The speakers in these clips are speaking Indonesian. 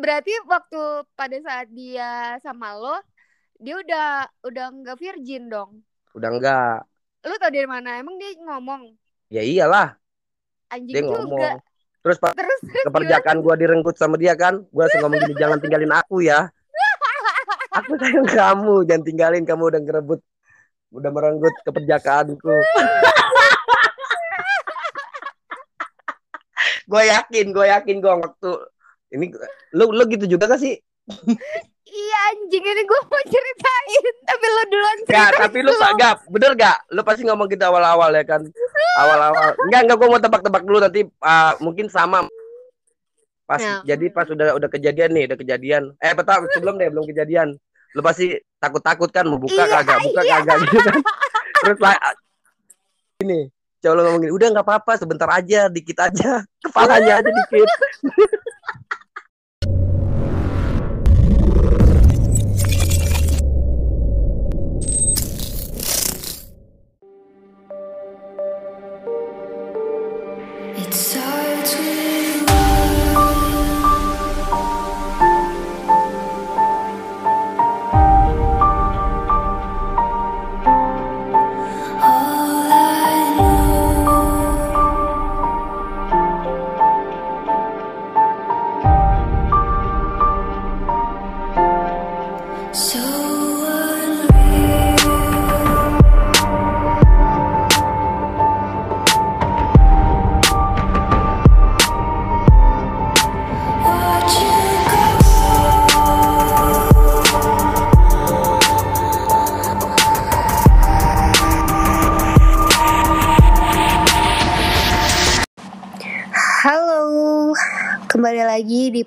berarti waktu pada saat dia sama lo dia udah udah nggak virgin dong Udah enggak. lu tau dari mana emang dia ngomong Ya iyalah, anjing dia juga ngomong. Terus pas terus terus keperjakaan gua direnggut sama dia kan, gua langsung ngomong gini, jangan tinggalin aku ya. Aku sayang kamu, jangan tinggalin kamu udah ngerebut udah merenggut keperjakaanku. gue yakin, gue yakin gue waktu ini lu lu gitu juga gak sih? iya anjing ini gue mau ceritain tapi lo duluan Ya, ceritain tapi. Pak Gap, bener gak? Lu pasti ngomong gitu awal-awal ya kan? Awal-awal. Enggak, enggak, gua mau tebak-tebak dulu nanti ah, mungkin sama. Pas Ya. jadi pas udah udah kejadian nih, udah kejadian. Eh, betul, sebelum deh, belum kejadian. Lu pasti takut-takut kan mau buka Iya, kagak, buka kagak gitu kan. Terus lah ini, coba lu ngomong gini, udah nggak apa-apa, sebentar aja, dikit aja. Kepalanya aja dikit.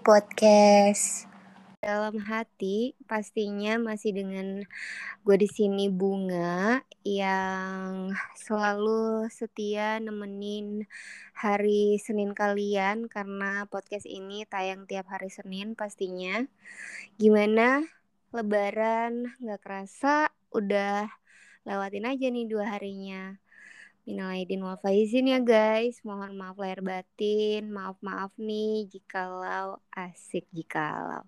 Podcast dalam hati. Pastinya masih dengan gue di sini bunga yang selalu setia nemenin hari Senin kalian karena podcast ini tayang tiap hari Senin pastinya. Gimana? Lebaran nggak kerasa udah lewatin aja nih dua harinya. Minal aidin wal faizin ya guys. Mohon maaf lahir batin. Maaf-maaf nih jikalau asik jikalau.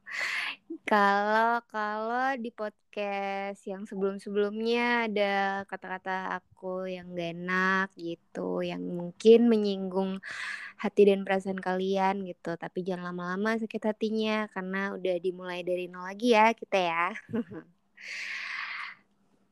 Kalau kalau di podcast yang sebelum-sebelumnya ada kata-kata aku yang gak enak gitu, yang mungkin menyinggung hati dan perasaan kalian gitu. Tapi jangan lama-lama sakit hatinya karena udah dimulai dari nol lagi ya kita ya.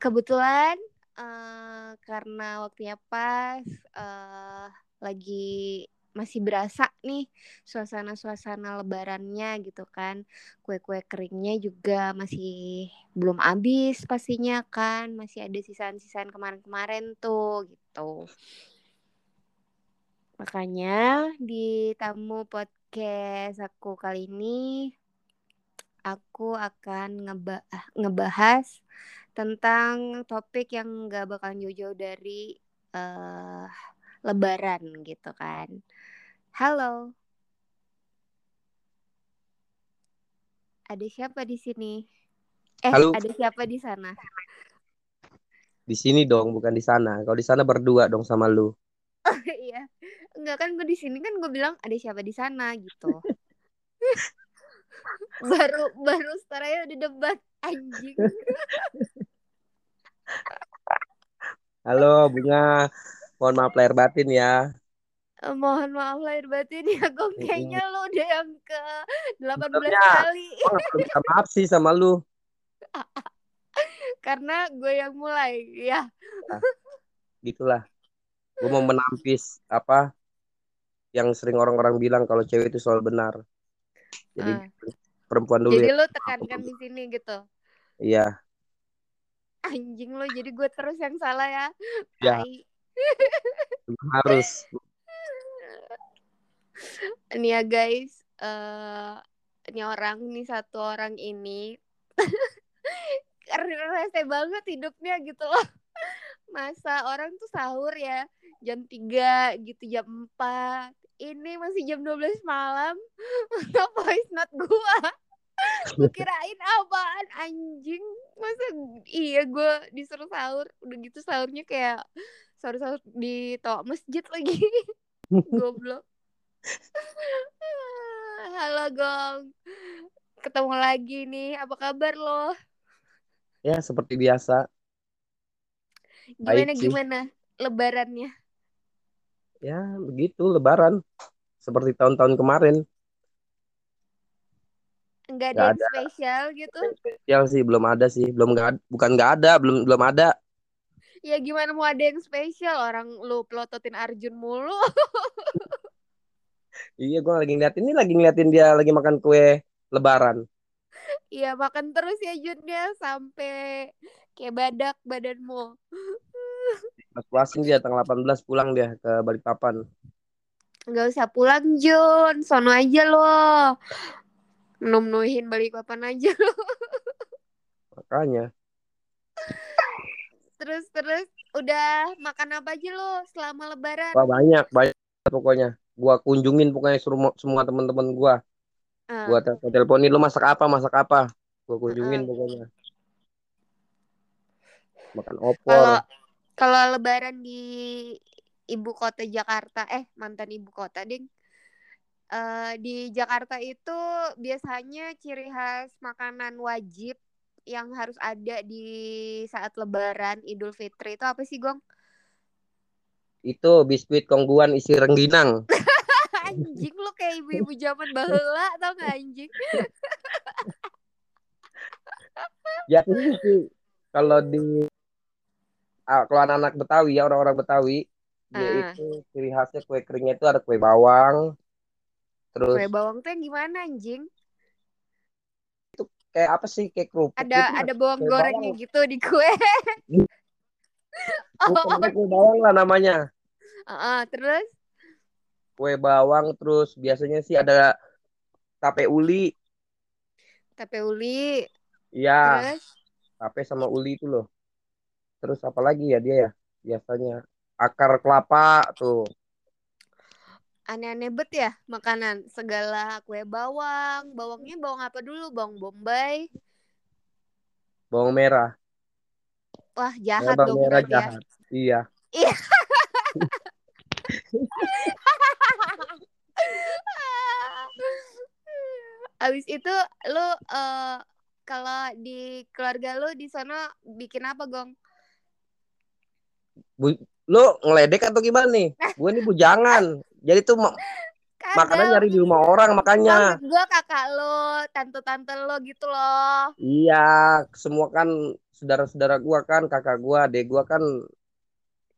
Kebetulan eh, karena waktunya pas eh, lagi masih berasa nih suasana-suasana lebarannya gitu kan. Kue-kue keringnya juga masih belum habis pastinya kan. Masih ada sisaan-sisaan kemarin-kemarin tuh gitu. Makanya di tamu podcast aku kali ini aku akan ngeba- ngebahas tentang topik yang gak bakalan jauh-jauh dari eh lebaran gitu kan. Halo. Ada siapa di sini? Eh, Halo. ada siapa di sana? Di sini dong, bukan di sana. Kalau di sana berdua dong sama lu. Iya. Enggak kan gue di sini kan gue bilang ada siapa di sana gitu. baru baru setelahnya udah debat anjing. Halo, Bunga. Mohon maaf lahir batin ya. Mohon maaf lahir batin ya Gong kayaknya lo udah yang ke 18 Sebenarnya, kali perlu minta maaf sih sama lu. karena gue yang mulai ya Gitulah. Gue mau menampis apa yang sering orang-orang bilang kalau cewek itu selalu benar. Jadi Ah. perempuan dulu jadi ya. lo tekankan di sini gitu Iya. Anjing lo jadi gue terus yang salah ya Ya. Harus. Nih ya guys, eh ini orang nih satu orang ini rese banget hidupnya gitu loh. Masa orang tuh sahur ya jam 3 gitu jam 4. Ini masih jam 12 malam voice note gua. Gue kirain apaan anjing. Masa iya gue disuruh sahur. Udah gitu sahurnya kayak sahur-sahur di toa masjid lagi. Goblok. Halo Gong. ketemu lagi nih. Apa kabar lo? Ya seperti biasa. Gimana Baik gimana lebarannya? Ya begitu Lebaran. Seperti tahun-tahun kemarin. Enggak ada Nggak yang ada. spesial gitu? Spesial sih belum ada sih. Belum nggak bukan nggak ada, belum belum ada. Ya gimana mau ada yang spesial? Orang lu pelototin Arjun mulu. Iya gue lagi ngeliatin ini lagi ngeliatin dia lagi makan kue Lebaran. Iya makan terus ya Junnya sampai kayak badak badanmu. Pas puasin dia tanggal 18 pulang dia ke Balikpapan. Nggak usah pulang Jun, sono aja lo. Menuhin balik papan aja lo. Makanya. Terus terus udah makan apa aja lo selama lebaran? Wah banyak banyak pokoknya. Gua kunjungin pokoknya semua semua teman-teman gua. Ah, Gua telepon teleponin lu masak apa masak apa. Gua kunjungin Heeh. pokoknya. Makan Kalau opor. kalau lebaran di ibu kota Jakarta, eh mantan ibu kota ding. Eh, di Jakarta itu biasanya ciri khas makanan wajib yang harus ada di saat lebaran Idul Fitri itu apa sih Gong? Itu biskuit kongguan isi rengginang. Anjing lu kayak ibu-ibu zaman bahula tau gak anjing? Ya itu sih kalau di ah, kalau anak-anak Betawi ya orang-orang Betawi dia Ah. itu ciri khasnya kue keringnya itu ada kue bawang terus Kue bawang tuh yang gimana anjing? kayak apa sih kayak kerupuk Ada gitu ada bawang gorengnya bawang. gitu di kue. Oh, kue bawang lah namanya. Heeh, terus? Kue bawang terus biasanya sih ada tape uli. Tape uli, iya. Tape sama uli itu loh. Terus apa lagi ya dia ya? Biasanya akar kelapa tuh aneh-aneh bet ya makanan segala kue bawang bawangnya bawang apa dulu? Bawang bombay. Bawang merah. Wah jahat bawang dong merah ya. jahat iya. Abis itu lu eh, kalau di keluarga lu di sana bikin apa gong? Bu, lu ngeledek atau gimana nih? Gue nih bujangan. Jadi tuh ma- makanan nyari di rumah orang makanya. gue kakak lo tante-tante lo gitu loh. Iya semua kan saudara-saudara gua kan kakak gua adek gua kan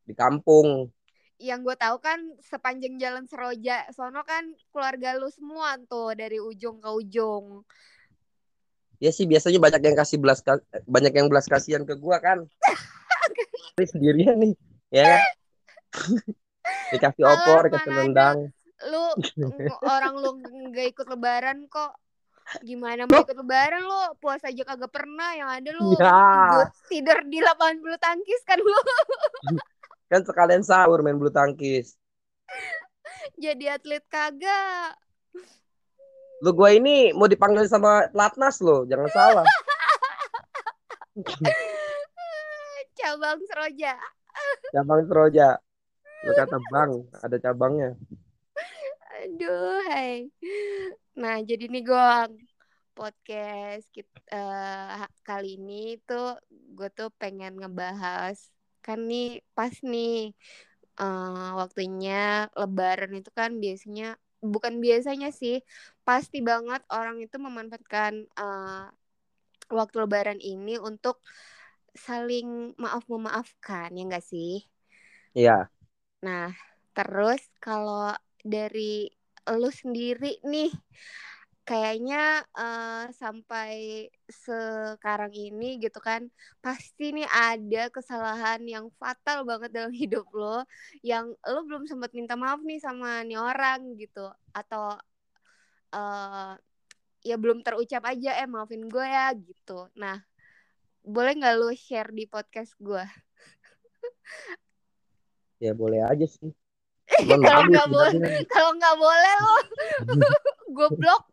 di kampung. Yang gue tahu kan sepanjang jalan Seroja sono kan keluarga lu semua tuh dari ujung ke ujung. Ya sih biasanya banyak yang kasih belas banyak yang belas kasihan ke gua kan. Sendirian nih ya kan? dikasih opor dikasih rendang. lu ng- orang lu nggak ikut lebaran kok. Gimana mau ikut lebaran lu? Puasa aja kagak pernah yang ada lu Ya. tidur, di lapangan bulu tangkis kan lu. Kan sekalian sahur main bulu tangkis. Jadi atlet kagak. Lu gua ini mau dipanggil sama pelatnas lo jangan salah. Cabang Seroja cabang Seroja kata bang ada cabangnya. Aduh hai. Nah jadi nih gong podcast kita eh, kali ini tuh gue tuh pengen ngebahas kan nih pas nih eh, waktunya lebaran itu kan biasanya bukan biasanya sih pasti banget orang itu memanfaatkan eh, waktu lebaran ini untuk saling maaf memaafkan ya enggak sih? Iya. Nah, terus kalau dari lu sendiri nih, kayaknya eh, sampai sekarang ini gitu kan, pasti nih ada kesalahan yang fatal banget dalam hidup lo, yang lo belum sempat minta maaf nih sama nih orang gitu, atau eh ya belum terucap aja, eh maafin gue ya gitu. Nah, boleh nggak lo share di podcast gue? ya boleh aja sih. Kalau nggak boleh, kalau nggak boleh lo, gue blok.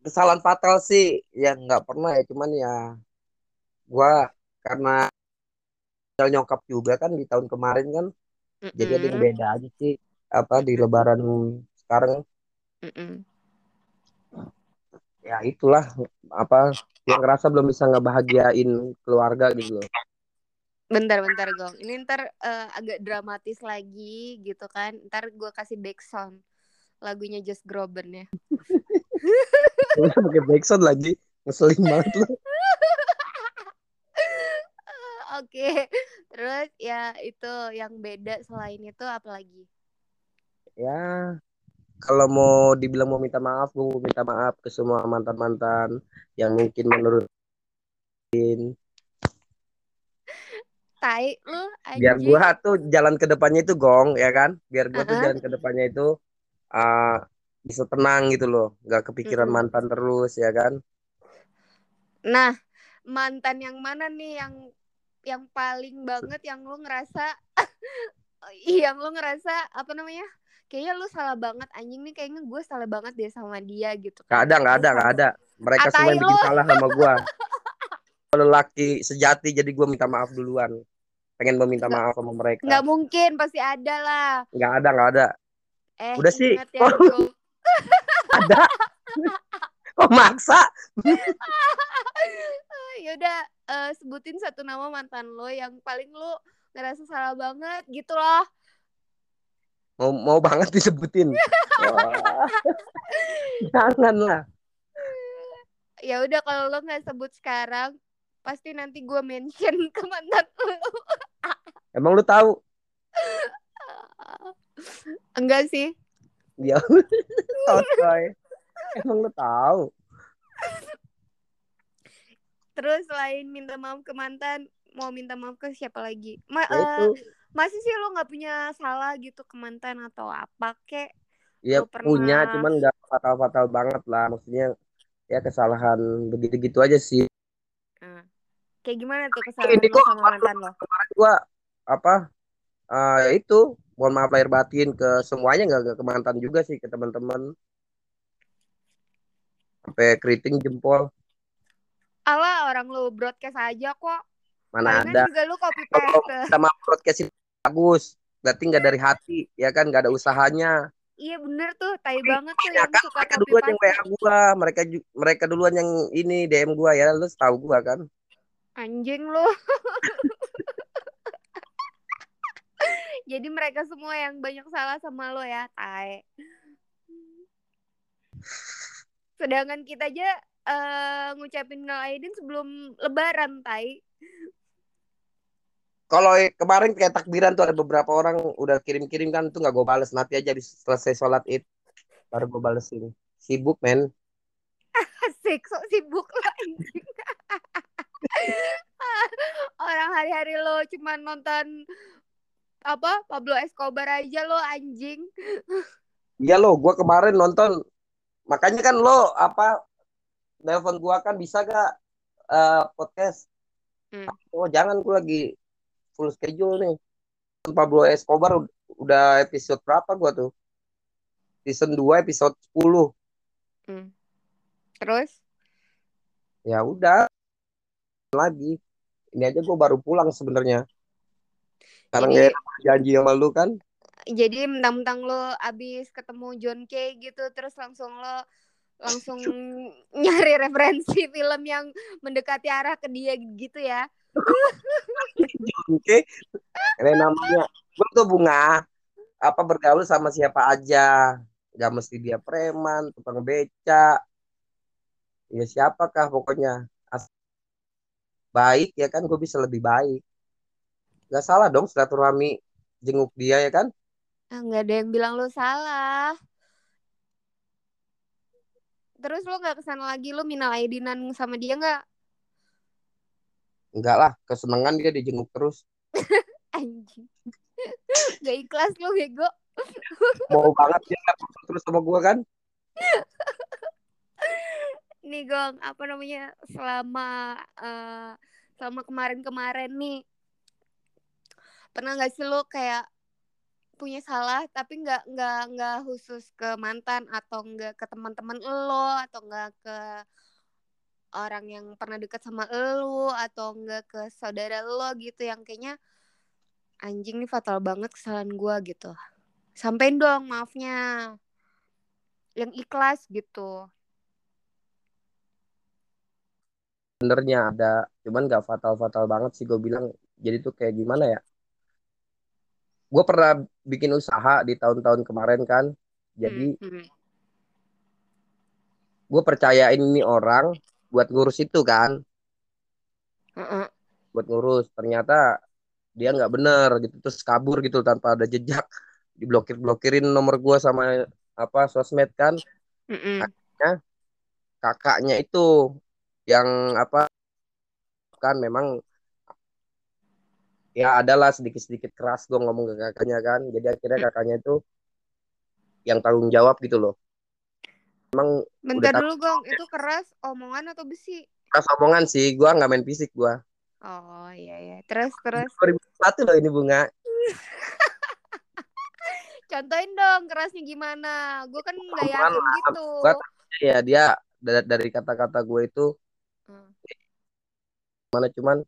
kesalahan fatal sih. Ya nggak pernah ya. Cuman ya gua karena nyokap juga kan di tahun kemarin kan jadi ada yang beda aja sih. Apa di lebaran sekarang. Mm-mm. Ya itulah apa yang ngerasa belum bisa ngebahagiain keluarga gitu loh Bentar, bentar, Gong. Ini ntar eh, agak dramatis lagi gitu kan. Ntar gue kasih back sound lagunya Just Groban ya. Masa pakai backsound lagi ngeselin banget lu Oke, terus ya itu yang beda selain itu apa lagi? ya kalau mau dibilang mau minta maaf gue mau minta maaf ke semua mantan mantan yang mungkin menurut Tai lu biar gua tuh jalan ke depannya itu gong ya kan biar gua tuh Uh-uh. jalan ke depannya itu uh, bisa tenang gitu loh nggak kepikiran Mm-mm. mantan terus ya kan Nah, mantan yang mana nih yang yang paling banget yang lu ngerasa yang lu ngerasa apa namanya? Kayaknya lu salah banget anjing nih kayaknya gue salah banget deh sama dia gitu kan. ada nggak ada Lu nggak salah- ada mereka Ah, semua yang bikin salah sama gua kalau laki sejati jadi gua minta maaf duluan pengen meminta Nggak- maaf sama mereka Nggak mungkin pasti ada lah. nggak ada nggak ada Eh, Udah sih. ya, Oh. Ada oh maksa ya udah eh, sebutin satu nama mantan lo yang paling lo ngerasa salah banget gitu loh. Mau mau banget disebutin Wah. jangan lah Ya udah kalau lo nggak sebut sekarang, pasti nanti gue mention ke mantan lo. emang lu tahu Enggak sih. dia Sotoy. emang lu tahu Terus selain minta maaf ke mantan, mau minta maaf ke siapa lagi? Ma ya itu eh, masih sih lo nggak punya salah gitu ke mantan atau apa kek? ya pernah- punya cuman nggak fatal fatal banget lah maksudnya ya kesalahan begitu gitu aja sih Nah, kayak gimana tuh kesalahan Ini lo kok sama mantan lo? gua apa ya itu mohon maaf lahir batin ke semuanya nggak ke mantan juga sih ke teman-teman sampai keriting jempol Alah orang lo broadcast aja kok. mana Palingan ada juga lu copy paste. sama broadcast bagus berarti nggak dari hati ya kan nggak ada usahanya Iya bener tuh, tai banget tuh ya yang kan suka mereka duluan yang. WA gua mereka mereka duluan yang ini DM gua ya lu tahu gua kan Anjing lu. Jadi mereka semua yang banyak salah sama lo ya, tai. Sedangkan kita aja eh, ngucapin minal aidin sebelum lebaran, tai. Kalau kemarin kayak takbiran tuh ada beberapa orang udah kirim-kirim kan tuh nggak gue bales nanti aja habis selesai sholat id baru gue balesin sibuk men Asik, sok sibuk anjing. Orang hari-hari lo cuma nonton apa Pablo Escobar aja lo anjing. iya lo gue kemarin nonton makanya kan lo apa telepon gue kan bisa gak eh, podcast Hmm. oh jangan gue lagi full schedule nih. Pablo Escobar ud- udah episode berapa gue tuh? Season 2 episode 10 Hmm. Terus? Ya udah. Lagi. Ini aja gue baru pulang sebenarnya. Karena Jadi- janji sama lu kan. Jadi mentang-mentang lo abis ketemu John Kay gitu terus langsung lo langsung nyari referensi film yang mendekati arah ke dia gitu ya Oke, ini namanya gue tuh bunga apa bergaul sama siapa aja, gak mesti dia preman, tukang beca, ya siapakah pokoknya. As- baik ya kan, gue bisa lebih baik, gak salah dong silaturahmi jenguk dia ya kan, ah, nggak ada yang bilang lo salah. Terus lo nggak ke sana lagi lo minal aidinan sama dia nggak enggak lah kesenangan dia dijenguk terus, anjing. Gak ikhlas lo bego. Mau banget dia terus sama gue kan, nih gong apa namanya? Selama eh, selama kemarin-kemarin nih pernah nggak sih lo kayak punya salah tapi nggak nggak nggak khusus ke mantan atau nggak ke teman-teman lo atau nggak ke orang yang pernah dekat sama lo atau nggak ke saudara lo gitu yang kayaknya anjing nih fatal banget kesalahan gua gitu sampein dong maafnya yang ikhlas gitu Benernya ada, cuman nggak fatal-fatal banget sih gue bilang. Jadi tuh kayak gimana ya? Gue pernah bikin usaha di tahun-tahun kemarin kan. Jadi Hmm, hmm. gue percayain ini orang buat ngurus itu kan, Heeh. buat ngurus. Ternyata dia nggak bener gitu, terus kabur gitu tanpa ada jejak. Diblokir-blokirin nomor gue sama apa sosmed kan. Mm-mm. Kakaknya itu yang apa kan memang ya adalah sedikit-sedikit keras gue ngomong ke kakaknya kan. Jadi akhirnya kakaknya itu yang tanggung jawab gitu loh. Emang bentar Udah dulu gong. Itu keras omongan atau besi? Keras omongan sih, gue nggak main fisik gue. oh iya iya. Terus terus? 2001 loh ini bunga. contohin dong kerasnya gimana. Gue kan nggak yakin lah, gitu. Gua Ya dia dari, dari kata-kata gue itu Hmm. mana cuman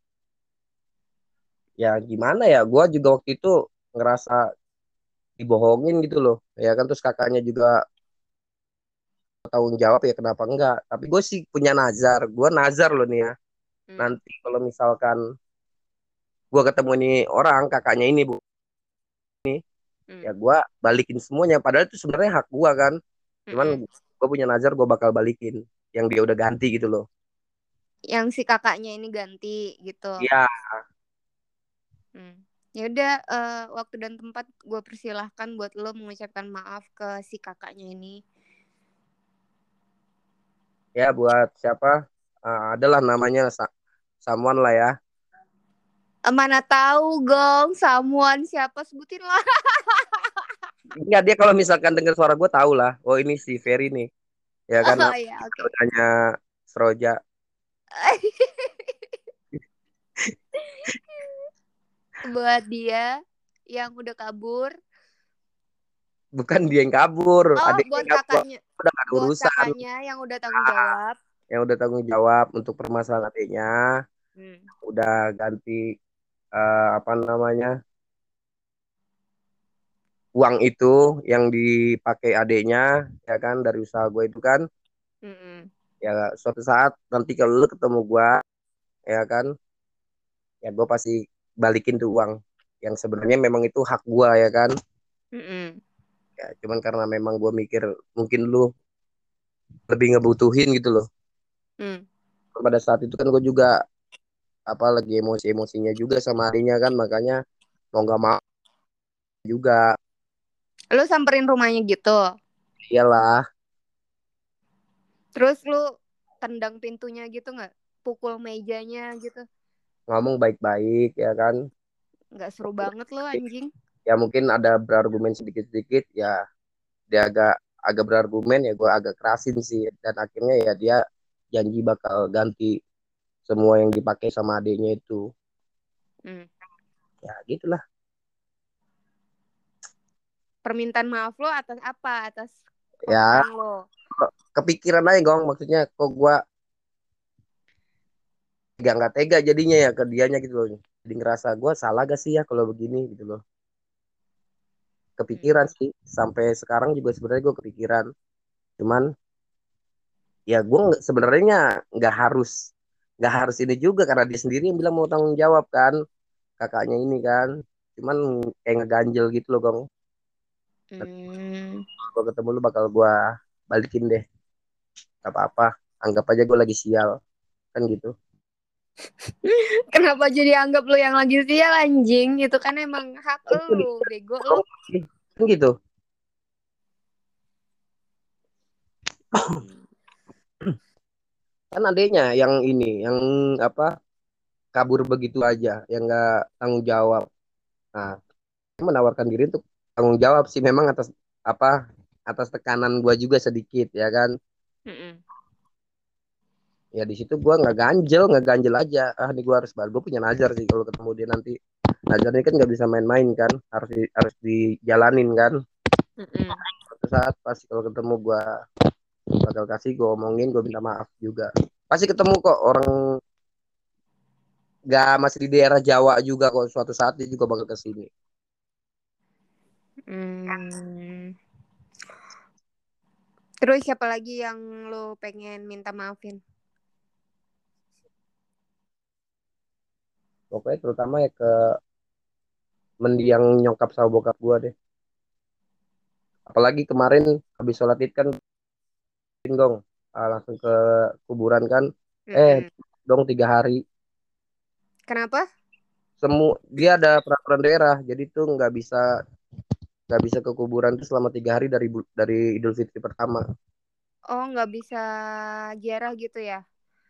ya gimana ya? Gue juga waktu itu ngerasa dibohongin gitu loh. Ya kan terus kakaknya juga tanggung jawab ya kenapa enggak tapi gue sih punya nazar gue nazar loh nih ya Hmm. nanti kalau misalkan gue ketemu nih orang kakaknya ini bu Hmm. ya gue balikin semuanya padahal itu sebenarnya hak gue kan cuman Mm-mm. gue punya nazar gue bakal balikin yang dia udah ganti gitu loh yang si kakaknya ini ganti gitu iya Hmm. Ya udah eh, waktu dan tempat gue persilahkan buat lo mengucapkan maaf ke si kakaknya ini. Ya buat siapa? Ah, adalah namanya Sa- Samuan lah ya. Mana tahu gong, someone siapa? Sebutin lah. Enggak dia kalau misalkan dengar suara gue tahu lah. Oh ini si Ferry nih. Ya kan? Oh iya oke. namanya Sroja buat dia yang udah kabur. Bukan dia yang kabur Oh adiknya buat kakaknya, udah gak ada urusan kakaknya yang udah tanggung jawab. yang udah tanggung jawab untuk permasalahan adiknya Hmm. udah ganti eh, apa namanya uang itu yang dipakai adiknya ya kan dari usaha gue itu kan Mm-mm. ya suatu saat nanti kalau lu ketemu gue ya kan ya gue pasti balikin tuh uang yang sebenarnya memang itu hak gue ya kan. Ya cuman karena memang gue mikir mungkin lu lebih ngebutuhin gitu loh Hmm. pada saat itu kan gue juga apa lagi emosi-emosinya juga sama adiknya kan makanya mau nggak mau juga Lu samperin rumahnya gitu. iyalah Terus lu tendang pintunya gitu nggak? Pukul mejanya gitu. ngomong baik-baik ya kan Nggak seru banget lo anjing. Ya mungkin ada berargumen sedikit-sedikit ya dia agak agak berargumen ya gue agak kerasin sih dan akhirnya ya dia janji bakal ganti semua yang dipakai sama adiknya itu Hmm. ya gitulah Permintaan maaf lo atas apa? Atas Ya. lo. kepikiran aja gong maksudnya kok gue gak nggak tega jadinya ya ke dianya gitu loh jadi ngerasa gue salah gak sih ya kalau begini gitu loh kepikiran sih. Sampai sekarang juga sebenarnya gue kepikiran. Cuman ya gue sebenarnya nggak harus nggak harus ini juga karena dia sendiri yang bilang mau tanggung jawab kan kakaknya ini kan. Cuman kayak ngeganjel gitu loh gong. Hmm. gue ketemu lu bakal gue balikin deh. Gak apa-apa. Anggap aja gue lagi sial. Kan gitu Kenapa jadi anggap lo yang lagi sial anjing? Itu kan emang hak lo, bego kan gitu. Kan adanya yang ini yang apa kabur begitu aja yang nggak tanggung jawab. Nah menawarkan diri untuk tanggung jawab sih memang atas apa atas tekanan gua juga sedikit ya kan. Ya di situ gua nggak ganjel nggak ganjel aja. Ah ini gua harus baru gue punya nazar sih kalau ketemu dia nanti. Nazar ini kan nggak bisa main-main kan harus di, harus dijalanin kan. Suatu saat pasti kalau ketemu gua bakal kasih gue omongin gue minta maaf juga. Pasti ketemu kok orang nggak masih di daerah Jawa juga kok suatu saat dia juga bakal ke sini. Hmm. Terus siapa lagi yang lo pengen minta maafin? Pokoknya terutama ya ke mendiang nyokap sama bokap gua deh apalagi kemarin habis sholat id kan gong ah, langsung ke kuburan kan eh Mm-mm. dong tiga hari Kenapa? semu dia ada peraturan daerah jadi tuh nggak bisa nggak bisa ke kuburan tuh selama tiga hari dari dari Idul Fitri pertama Oh, nggak bisa ziarah gitu ya?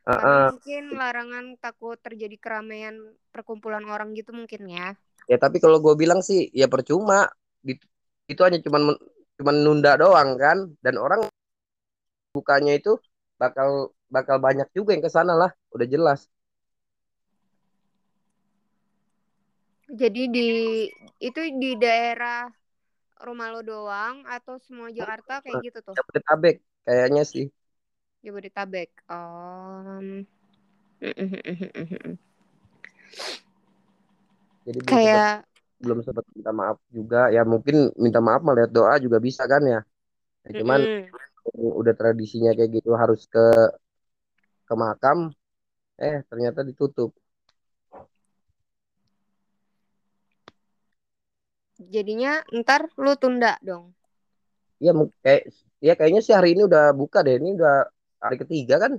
Karena ah. mungkin larangan takut terjadi keramaian perkumpulan orang gitu mungkin ya. ya tapi kalau gue bilang sih ya percuma Di- itu hanya cuman cuman nunda doang kan dan orang bukanya itu bakal bakal banyak juga yang ke sana lah udah jelas Jadi di itu di daerah rumah lo doang atau semua Jakarta kayak gitu tuh? Jabodetabek kayaknya sih Jabodetabek. Um, jadi kayak belum sempat minta maaf juga ya mungkin minta maaf melihat doa juga bisa kan ya Ya, cuman mm-mm. udah tradisinya kayak gitu harus ke ke makam eh ternyata ditutup jadinya ntar lu tunda dong. ya mu- kayak ya kayaknya sih hari ini udah buka deh ini udah hari ketiga kan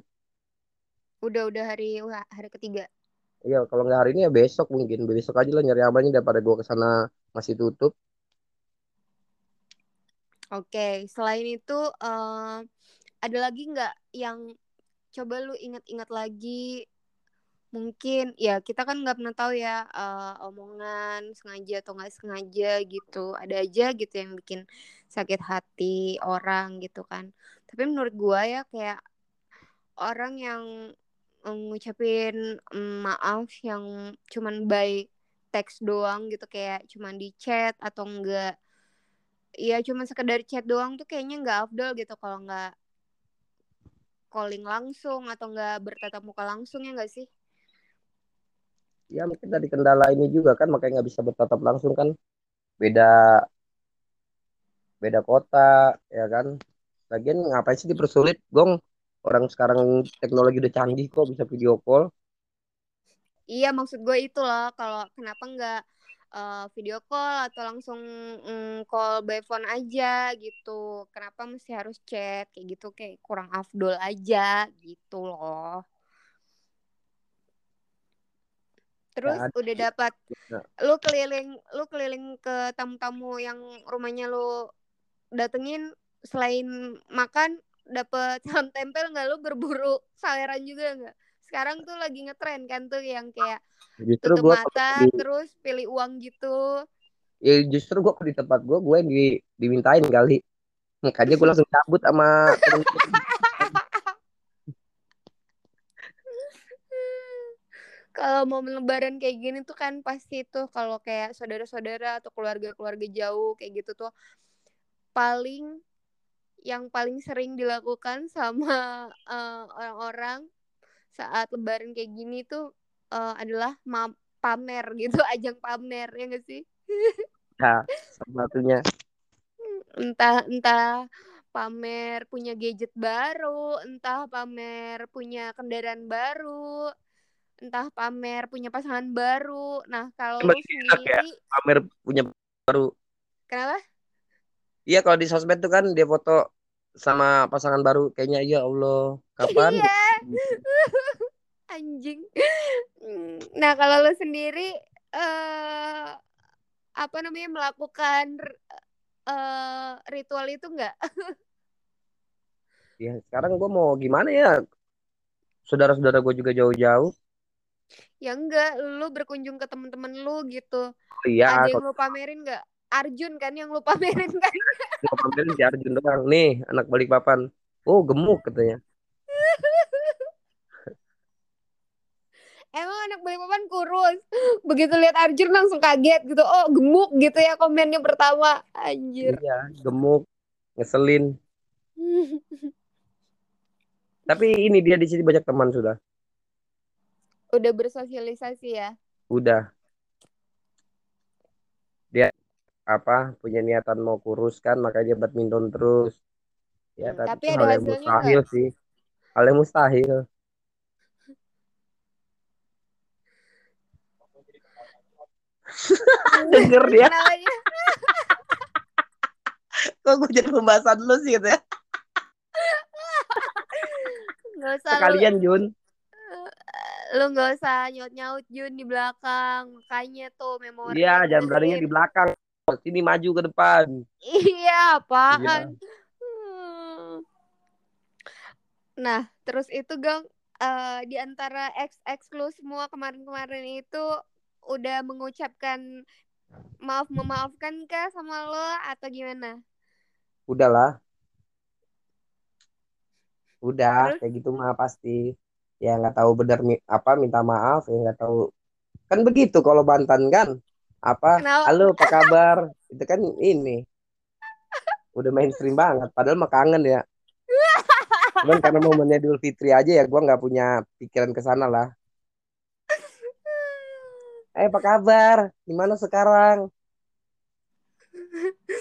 Udah udah hari hari ketiga. Iya, kalau nggak hari ini ya besok mungkin. Besok aja lah nyari abangnya daripada gua ke sana masih tutup. Oke, selain itu eh, ada lagi nggak yang coba lu ingat-ingat lagi? Mungkin ya kita kan nggak pernah tahu ya eh, omongan sengaja atau nggak sengaja gitu. Ada aja gitu yang bikin sakit hati orang gitu kan. Tapi menurut gua ya kayak orang yang ngucapin mm, maaf yang cuman by teks doang gitu kayak cuman di chat atau enggak ya cuman sekedar chat doang tuh kayaknya nggak afdol gitu kalau nggak calling langsung atau nggak bertatap muka langsung ya nggak sih Ya mungkin dari kendala ini juga kan makanya nggak bisa bertatap langsung kan. Beda beda kota ya kan. Lagian ngapain sih dipersulit, Gong? Orang sekarang teknologi udah canggih kok bisa video call. iya maksud gue itu loh kalau kenapa nggak eh, video call atau langsung mm, call by phone aja gitu. Kenapa mesti harus chat? Kayak gitu kayak kurang afdol aja gitu loh. Terus Ya, udah dapat lu keliling lu keliling ke tamu-tamu yang rumahnya lu datengin selain makan dapet salam tempel nggak? Lu berburu saleran juga nggak? Sekarang tuh lagi ngetren kan tuh yang kayak justru tutup gua mata di, terus pilih uang gitu. Ya justru gua kalau di tempat gua gue yang di, dimintain kali. Makanya gue langsung cabut sama kalau mau lebaran kayak gini tuh kan pasti tuh kalau kayak saudara-saudara atau keluarga-keluarga jauh kayak gitu tuh paling yang paling sering dilakukan sama eh, orang-orang saat lebaran kayak gini tuh eh, adalah ma- pamer gitu ajang pamer ya gak sih Ya, salah satunya. entah entah pamer punya gadget baru entah pamer punya kendaraan baru entah pamer punya pasangan baru nah kalau lu ya sendiri pamer punya baru. kenapa Iya kalau di sosmed tuh kan dia foto sama pasangan baru kayaknya ya Allah. Kapan? Iya. Anjing. Nah kalau lu sendiri eh apa namanya melakukan eh ritual itu enggak ya sekarang gue mau gimana ya? Saudara-saudara gue juga jauh-jauh. Ya enggak lu berkunjung ke temen-temen lu gitu. Oh, iya ada yang lu pamerin enggak Arjun kan yang lu pamerin kan? Mau pamerin si Arjun doang. Nih anak balik papan oh gemuk katanya. Emang anak Balikpapan kurus. Begitu lihat Arjun langsung kaget gitu. Oh gemuk gitu ya komennya pertama. Anjir. Iya gemuk ngeselin. Tapi ini dia di sini banyak teman sudah. Udah bersosialisasi ya? Udah dia apa punya niatan mau kurus kan makanya badminton terus Ya, Hmm, tapi, tapi ada hal yang hasilnya mustahil sih. Hal yang mustahil. Denger dia. Kenapa dia? Kok gue jadi pembahasan lu sih gitu ya? Usah lu, Sekalian Jun. lu nggak usah nyaut-nyaut Jun di belakang. Makanya tuh memori Iya, jangan beraninya di belakang. Sini maju ke depan. Iya, apaan? Hmm. Nah, terus itu Gang, eh, di antara ex-ex lu semua kemarin-kemarin itu udah mengucapkan maaf memaafkan kah sama lo atau gimana? Udahlah. Udah, Terus? kayak gitu mah pasti. Ya nggak tahu benar apa minta maaf ya nggak tahu. Kan begitu kalau Banten kan. Apa? Kenapa? Halo, apa kabar? Itu kan ini. Udah mainstream banget. Padahal mah kangen ya. Cuman karena momennya Idul Fitri aja ya, gua nggak punya pikiran ke sana lah. Eh, apa kabar? Gimana sekarang?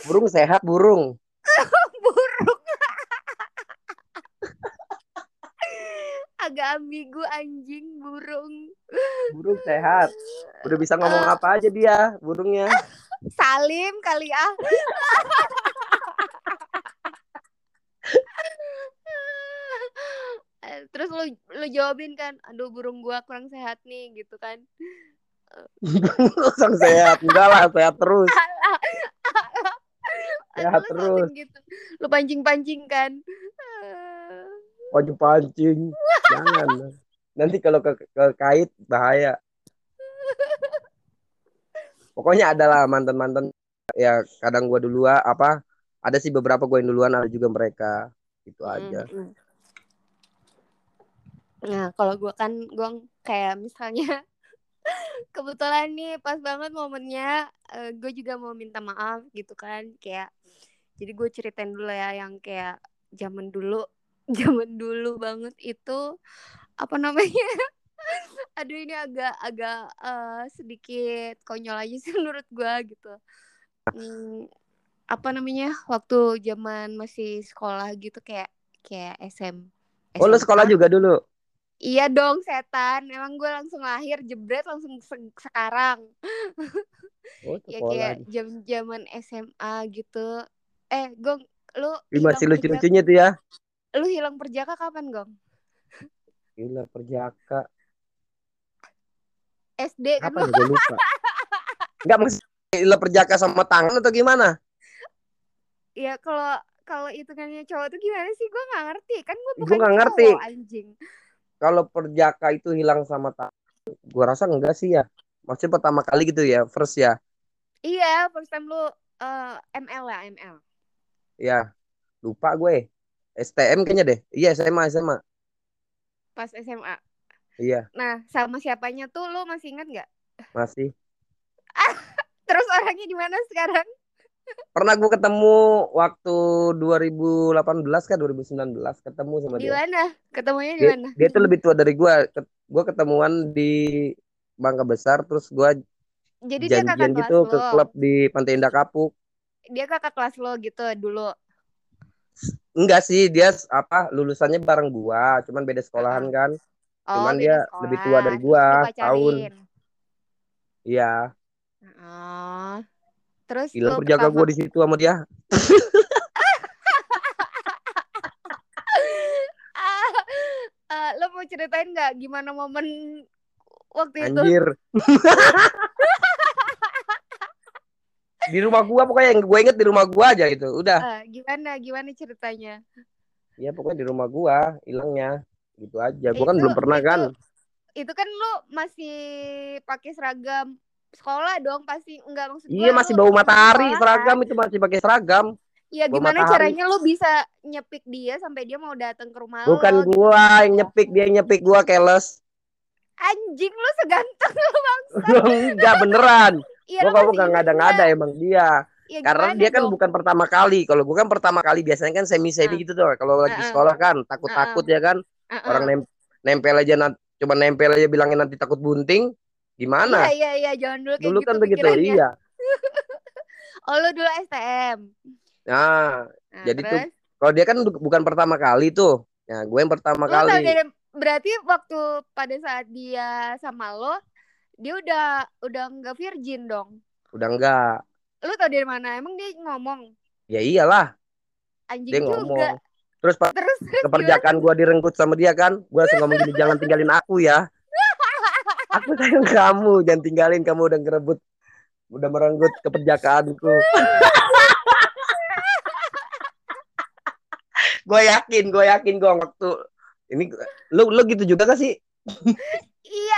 Burung sehat, burung. Burung. Agak ambigu anjing burung. Burung sehat. Udah bisa ngomong apa aja dia, burungnya. Salim kali ah. Eh, Terus lu lu jawabin kan, aduh burung gua kurang sehat nih gitu kan. Langsung sehat. Enggak lah, sehat terus. Sehat terus. gitu. Lu pancing-pancing kan. Eh, Wajib pancing. Jangan. Nanti kalau ke, ke kait bahaya. Pokoknya adalah mantan-mantan ya kadang gua dulu apa ada sih beberapa gue yang duluan ada juga mereka itu aja. mm, mm. Nah, kalau gua kan gua kayak misalnya kebetulan nih pas banget momennya gue juga mau minta maaf gitu kan kayak jadi gue ceritain dulu ya yang kayak zaman dulu zaman dulu banget itu apa namanya aduh ini agak agak eh, sedikit konyol aja sih menurut gue gitu Hmm, apa namanya waktu zaman masih sekolah gitu kayak kayak SM Oh lu sekolah juga dulu? Iya dong setan. Emang gue langsung lahir jebret langsung se- sekarang. Oh Ya kayak jam zaman SMA gitu. Eh, Gong, lu Ih, masih lucu-lucunya tuh ya. lu hilang perjaka kapan, Gong? Gila perjaka. SD kan Apa ya gue lupa. Enggak maksudnya gila perjaka sama tangan atau gimana? Ya kalau kalau hitungannya cowok tuh gimana sih? Gue nggak ngerti. Kan gue Gua bukan nggak cowok, ngerti. anjing. Kalau perjaka itu hilang sama tangan, gue rasa enggak sih ya. Maksudnya pertama kali gitu ya, first ya. Iya, first time lu eh, ML lah, ML. Ya, lupa gue. STM kayaknya deh. Iya, SMA, SMA. Pas SMA. Iya, Nah, sama siapanya tuh lu masih ingat nggak? masih. Terus orangnya di mana sekarang? Pernah gue ketemu waktu 2018 kan 2019 ketemu sama Di dia. mana? Ketemunya di Dia, mana? dia tuh lebih tua dari gue. Gue ketemuan di Bangka Besar terus gue Jadi dia kakak kelas gitu ke lo. klub di Pantai Indah Kapuk. Dia kakak kelas lo gitu dulu. Enggak sih, dia apa lulusannya bareng gua, cuman beda sekolahan Uh-uh. kan. Oh, Cuman dia sekolah. lebih tua dari gua, tahun. Iya, Oh. Terus gila pertama gua di situ sama dia. ah, ah, lo mau ceritain nggak gimana momen waktu itu? Anjir. di rumah gua pokoknya yang gue inget di rumah gua aja gitu. Udah. Ah, gimana gimana ceritanya? Ya pokoknya di rumah gua hilangnya. Gitu aja. Gua kan Itu belum pernah itu kan. itu kan lu masih pakai seragam sekolah dong pasti enggak maksud Iya gua masih bau matahari sekolah seragam kan? itu masih pakai seragam. Iya gimana matahari. caranya lu bisa nyepik dia sampai dia mau datang ke rumah Bukan lo gitu gua yang nyepik, dia yang nyepik gua keles. anjing lu seganteng lu bangsa Enggak beneran. Iya kamu masih nggak ngada-ngada emang dia. ya Karena dia kan dong bukan pertama kali. Kalau gue kan pertama kali biasanya kan semi-semi Ah. gitu tuh. Kalau lagi Heeh. sekolah kan takut-takut ya kan. Orang nem- nempel aja nanti cuma nempel aja bilangin nanti takut bunting. Gimana? Iya iya iya jangan dulu kayak Dulu gitu kan begitu. Iya. Oh lu dulu STM. Nah, Nah, Jadi tuh terus Kalau dia kan bu- bukan pertama kali tuh. Ya, gue yang pertama Lu kali. berarti waktu pada saat dia sama lo, dia udah udah nggak virgin dong. Udah enggak. Lu tau dari mana? Emang dia ngomong Ya iyalah, anjing dia juga. ngomong. Terus pas Terus keperjakaan gue direnggut sama dia kan, gue langsung ngomong gini, jangan tinggalin aku ya. Aku sayang kamu, jangan tinggalin kamu udah ngerebut, udah merenggut keperjakaanku. gue yakin, gue yakin gue waktu ini lu lu gitu juga gak sih?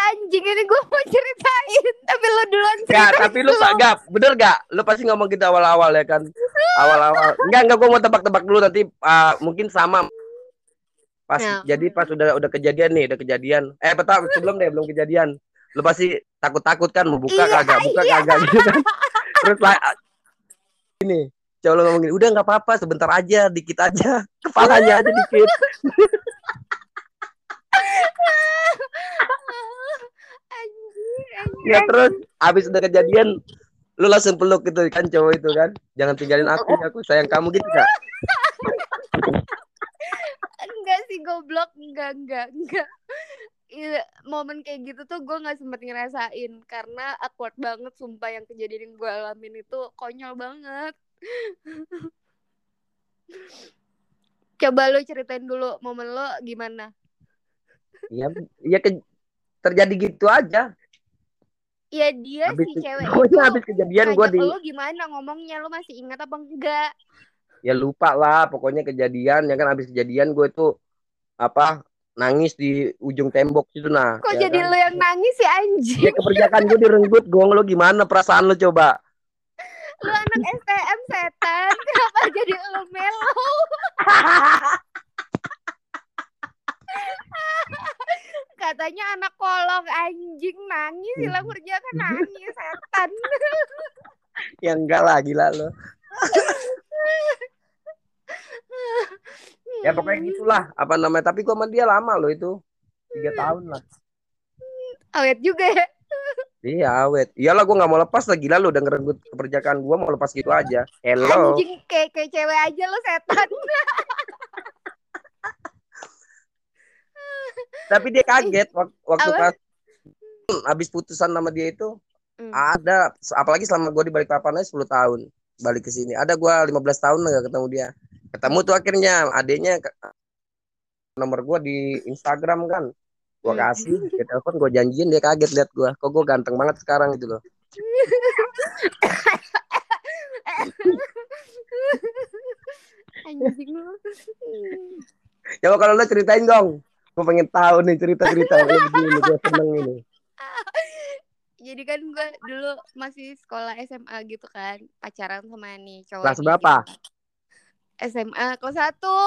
Iya anjing ini gue mau ceritain Tapi lo duluan Gak, ceritain tapi lu pak gak, bener gak? Lu pasti ngomong gitu awal-awal ya kan? Awal-awal. Enggak, enggak gue mau tebak-tebak dulu nanti ah, mungkin sama. Pas Ya. jadi pas udah udah kejadian nih, udah kejadian. Eh, betul sebelum deh, belum kejadian. Lu pasti takut-takut kan mau buka Iya, kagak, buka kagak gitu kan. Terus lah ini, coba lu ngomong gini, udah nggak apa-apa, sebentar aja, dikit aja. Kepalanya aja dikit. Anjing Ya terus habis udah kejadian lu langsung peluk gitu kan cowok itu kan. Jangan tinggalin aku, ya, aku sayang kamu gitu kan. Enggak sih goblok. Enggak enggak enggak. Iya, momen kayak gitu tuh gue nggak sempet ngerasain. Karena awkward banget sumpah yang kejadian yang gue alamin itu konyol banget. Coba lu ceritain dulu momen lo gimana Iya, iya ke- terjadi gitu aja. ya dia Habis si cewek pokoknya itu habis kejadian gue di lu gimana ngomongnya lu masih ingat apa enggak? Ya lupa lah pokoknya kejadian ya kan habis kejadian gue tuh apa nangis di ujung tembok situ nah kok ya jadi kan? lu yang nangis sih anjing? Ya keperjakaan gue direnggut gong lo gimana perasaan lo coba? Lu anak STM setan. Kenapa jadi lu melo katanya anak kolong anjing nangis. Hilang kerjakan nangis setan. Ya enggak lah gila lo. Ya pokoknya gitulah. Apa namanya? Tapi gue sama dia lama lo itu. Tiga tahun lah. Awet juga ya? Iya awet. Iyalah gue nggak mau lepas lah gila lo udah ngerenggut keperjakaan gue mau lepas gitu aja. Hello. Anjing kayak kayak cewek aja lu setan tapi dia kaget wak- waktu Apa? pas habis putusan sama dia itu Hmm. ada apalagi selama gue di balik papan aja 10 tahun balik ke sini. Ada gue 15 tahun nggak ketemu dia. Ketemu tuh akhirnya adanya ke- nomor gue di Instagram kan. Gue Hmm. kasih dia telepon gue janjiin dia kaget lihat gue kok gue ganteng banget sekarang gitu loh. Anjing lu. Coba kalau lo ceritain dong gue pengen tahu nih cerita cerita begini gue seneng ini. Jadi kan gue dulu masih sekolah SMA gitu kan pacaran sama nih cowok Kelas berapa? gitu. SMA kelas satu.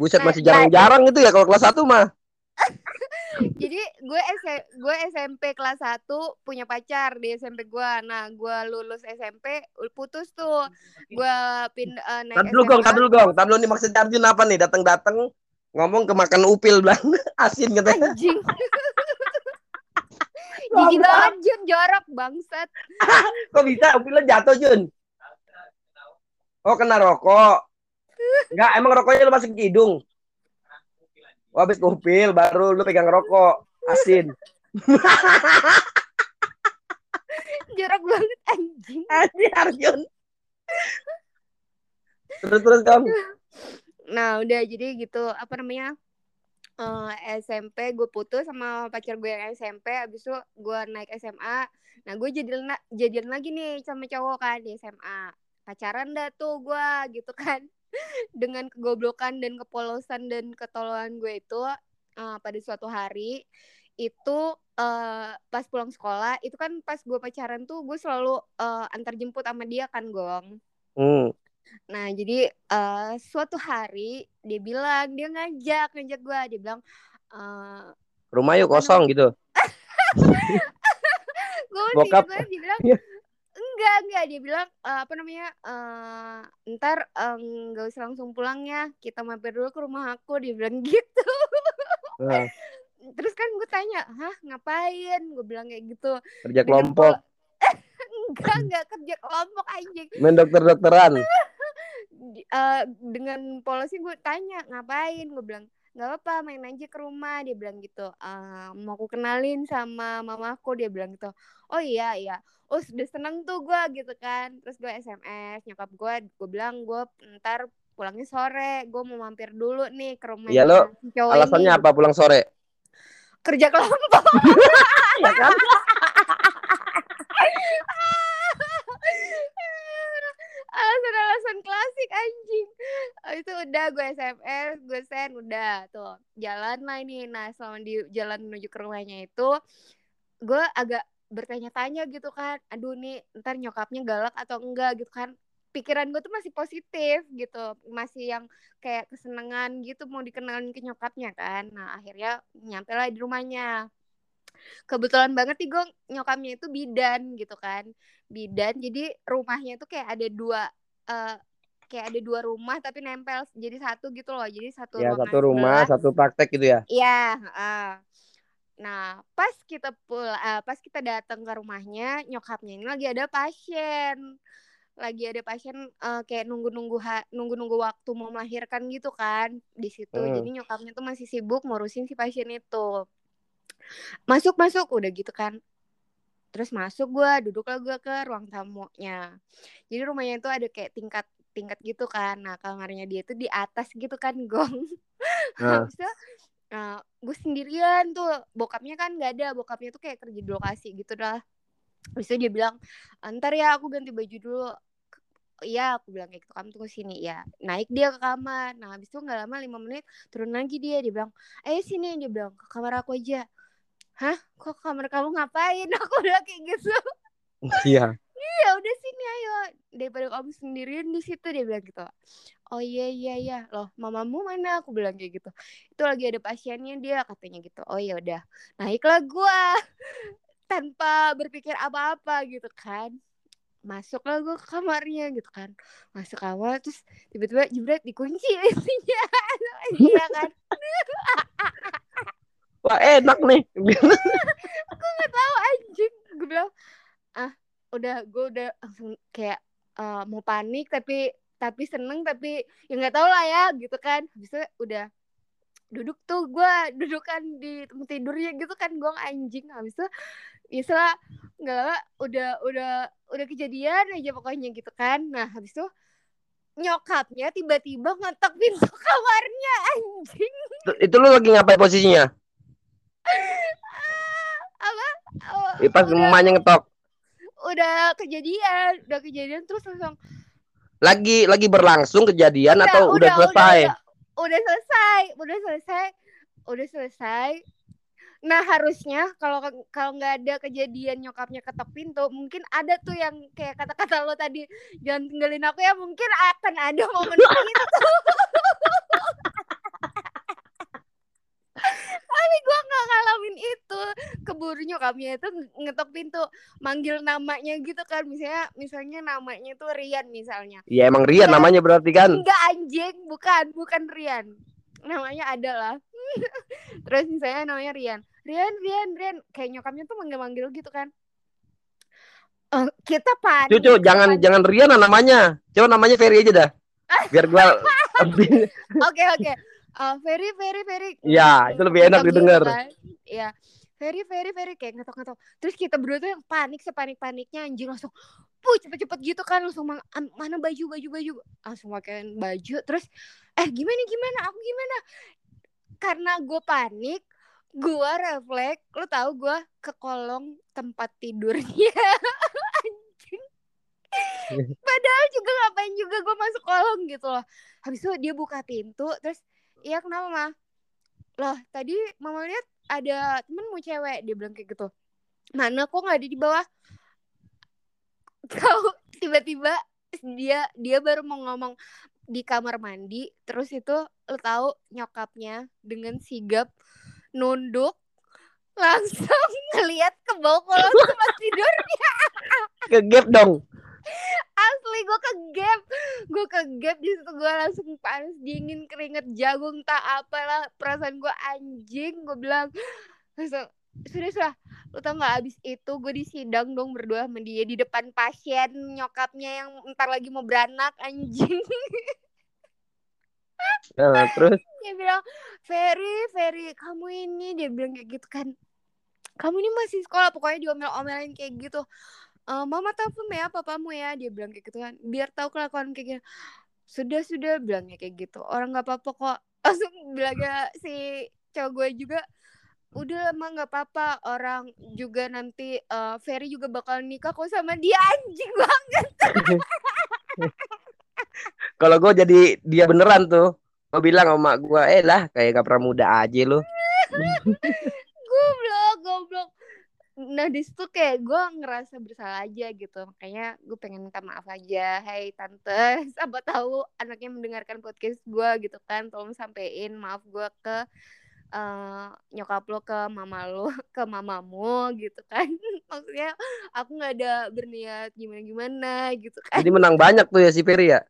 Buset Nah, masih jarang-jarang itu ya kalau kelas 1 mah. Jadi gue S- gue SMP kelas 1 punya pacar di SMP gue nah gue lulus SMP putus tuh. Gue pindah eh, naik Tar dulu gong, dulu gong, tar dulu nih maksud Arjun apa nih? Datang-datang ngomong ke makan upil bilang asin katanya. anjing Jijik banget Jun jorok bangsat Kok bisa upilnya jatuh Jun? Oh kena rokok. Enggak, emang rokoknya lu masuk ke hidung. Oh, habis upil baru lu pegang rokok asin. jorok banget anjing Asin Arjun. Terus terus dong. Nah udah jadi gitu apa namanya eh, SMP gue putus sama pacar gue yang SMP Abis itu gue naik SMA Nah gue jadian, jadian lagi nih sama cowok kan di SMA Pacaran dah tuh gue gitu kan. Dengan kegoblokan dan kepolosan dan ketololan gue itu eh, Pada suatu hari itu eh, pas pulang sekolah itu kan pas gue pacaran tuh gue selalu eh, antar jemput sama dia kan gong. Hmm. Nah, jadi eh, suatu hari dia bilang, dia ngajak, ngajak gue, dia bilang, eh Rumah yuk kosong gitu. gue Bokap. banget, dia bilang, Iya. enggak, enggak, dia bilang, eh, apa namanya, eh ntar nggak usah langsung pulang ya, kita mampir dulu ke rumah aku, dia bilang gitu. Nah, Terus kan gue tanya, hah ngapain? Gue bilang kayak gitu. kerja kelompok, enggak, enggak kerja kelompok anjing. main dokter-dokteran. Eh, dengan polosnya gue tanya ngapain? Gue bilang nggak apa main aja ke rumah. Dia bilang gitu "Eh, mau aku kenalin sama mamaku. Dia bilang gitu oh iya iya. Oh sudah seneng tuh gue gitu kan. Terus gue sms nyokap gue gue bilang gue ntar pulangnya sore gue mau mampir dulu nih ke rumahnya Iya, lo Alasannya ini. apa pulang sore? kerja kelompok. Ya kan? Alasan-alasan klasik anjing. Oh, itu udah gue sms gue send udah. Tuh jalan lah ini. Nah selama di jalan menuju ke rumahnya itu gue agak bertanya-tanya gitu kan. Aduh nih ntar nyokapnya galak atau enggak gitu kan. Pikiran gue tuh masih positif gitu. Masih yang kayak kesenangan gitu mau dikenalin ke nyokapnya kan. Nah akhirnya nyampe lah di rumahnya. Kebetulan banget nih gue nyokapnya itu bidan gitu kan. Bidan jadi rumahnya tuh kayak ada dua eh, kayak ada dua rumah tapi nempel jadi satu gitu loh jadi satu Ya satu rumah, sebelah. satu praktek gitu ya. Iya, heeh. Nah, pas kita pul eh, pas kita datang ke rumahnya, nyokapnya ini lagi ada pasien. Lagi ada pasien eh, kayak nunggu-nunggu nunggu-nunggu waktu mau melahirkan gitu kan di situ. Hmm. Jadi nyokapnya tuh masih sibuk ngurusin si pasien itu. Masuk masuk udah gitu kan. Terus masuk gua, duduklah gua ke ruang tamunya. Jadi rumahnya itu ada kayak tingkat tingkat gitu kan. Nah, kamarnya dia itu di atas gitu kan, Gong. Nah. Habis itu Nah, gue sendirian tuh. Bokapnya kan nggak ada. Bokapnya tuh kayak kerja di lokasi gitu dah. Habis itu dia bilang ntar ya aku ganti baju dulu. Iya aku bilang kayak gitu kamu tunggu sini. Ya naik dia ke kamar. Nah habis itu nggak lama lima menit turun lagi dia. Dia bilang eh sini. Dia bilang ke kamar aku aja hah? Kok kamar kamu ngapain? Aku bilang kayak gitu. Iya. ya udah sini ayo. Daripada kamu sendirian di situ dia bilang gitu. Oh iya iya iya. Loh mamamu mana? Aku bilang kayak gitu. Itu lagi ada pasiennya dia katanya gitu. Oh ya udah. Naiklah gua. Tanpa berpikir apa-apa gitu kan. Masuklah gue ke kamarnya gitu kan. Masuk kamar terus tiba-tiba jebret dikunci pintunya iya kan Wah enak nih. aku nggak tahu anjing. Gue bilang ah udah gue udah langsung kayak eh, mau panik tapi tapi seneng tapi ya nggak tahu lah ya gitu kan. Habis itu udah duduk tuh gue dudukan di tempat tidurnya gitu kan gue anjing. Habis itu biasa nggak lama udah udah udah kejadian aja pokoknya gitu kan. Nah habis itu nyokapnya tiba-tiba ngetok pintu kamarnya anjing. Itu lu lagi ngapain posisinya? Apa Oh, Eh, Pas udah, emaknya ngetok. udah kejadian udah kejadian terus langsung Lagi lagi berlangsung kejadian atau udah, selesai? Udah, udah selesai, udah selesai, udah selesai. Nah harusnya kalau kalau nggak ada kejadian nyokapnya ketok pintu, mungkin ada tuh yang kayak kata-kata lo tadi jangan tinggalin aku ya, mungkin akan ada momen itu. Tapi gue nggak ngalamin itu. Keburu nyokapnya itu ngetok pintu, manggil namanya gitu kan, misalnya misalnya namanya tuh Rian misalnya. Ya emang Rian Iya. namanya berarti kan. Enggak anjing, bukan, bukan Rian. Namanya ada lah. Terus misalnya namanya Rian. Rian, Rian, Rian. Kayak nyokapnya tuh manggil-manggil gitu kan. Eh, kita panik. Cucu jangan panik. jangan Rian namanya. Coba namanya Ferry aja dah. Biar gua Oke, oke. Eh, Ferry, Ferry, Ferry. Ya, itu lebih enak didengar. kan. Iya. Ferry, Ferry, Ferry kayak ngetok-ngetok. Terus kita berdua tuh yang panik sepanik-paniknya anjing langsung puh cepet-cepet gitu kan langsung mang- mana baju baju baju langsung pakein baju terus eh gimana gimana aku gimana karena gue panik gue refleks lu tahu gue ke kolong tempat tidurnya anjing padahal juga ngapain juga gue masuk kolong gitu loh habis itu dia buka pintu terus iya kenapa mah loh tadi mama lihat ada temenmu cewek dia bilang kayak gitu. Mana kok nggak ada di bawah? Kau tiba-tiba dia dia baru mau ngomong di kamar mandi terus itu lo tahu nyokapnya dengan sigap nunduk langsung ngelihat ke bawah kolong tempat tidur ke gap dong. Asli gue ke gap gue ke gap di situ gue langsung panas dingin keringet jagung tak apalah. Perasaan gue anjing gue bilang. Langsung sudah sudah lu tau nggak abis itu gue disidang dong berdua sama dia di depan pasien nyokapnya yang ntar lagi mau beranak anjing. Nah, terus? Dia bilang Ferry Ferry kamu ini dia bilang kayak gitu kan. Kamu ini masih sekolah pokoknya diomel-omelin kayak gitu "Eh, mama telepon ya papamu ya. Dia bilang kayak gitu kan. Biar tahu kelakuan kayak gitu sudah sudah bilangnya kayak gitu. Orang nggak apa-apa kok. Langsung bilangnya si cowok gue juga udah emang nggak apa-apa. Orang juga nanti eh, Ferry juga bakal nikah kok sama dia. Anjing banget. Kalau gue jadi dia beneran tuh, gue bilang sama gue, eh lah kayak gak pernah muda aja lu. goblok goblok nah di situ kayak gue ngerasa bersalah aja gitu. Makanya gue pengen minta maaf aja. Hai tante siapa tahu anaknya mendengarkan podcast gue gitu kan. Tolong sampein maaf gue ke eh, nyokap lo ke mama lo ke mamamu gitu kan. Maksudnya aku nggak ada berniat gimana gimana gitu kan. Jadi menang banyak tuh ya si Ferry ya.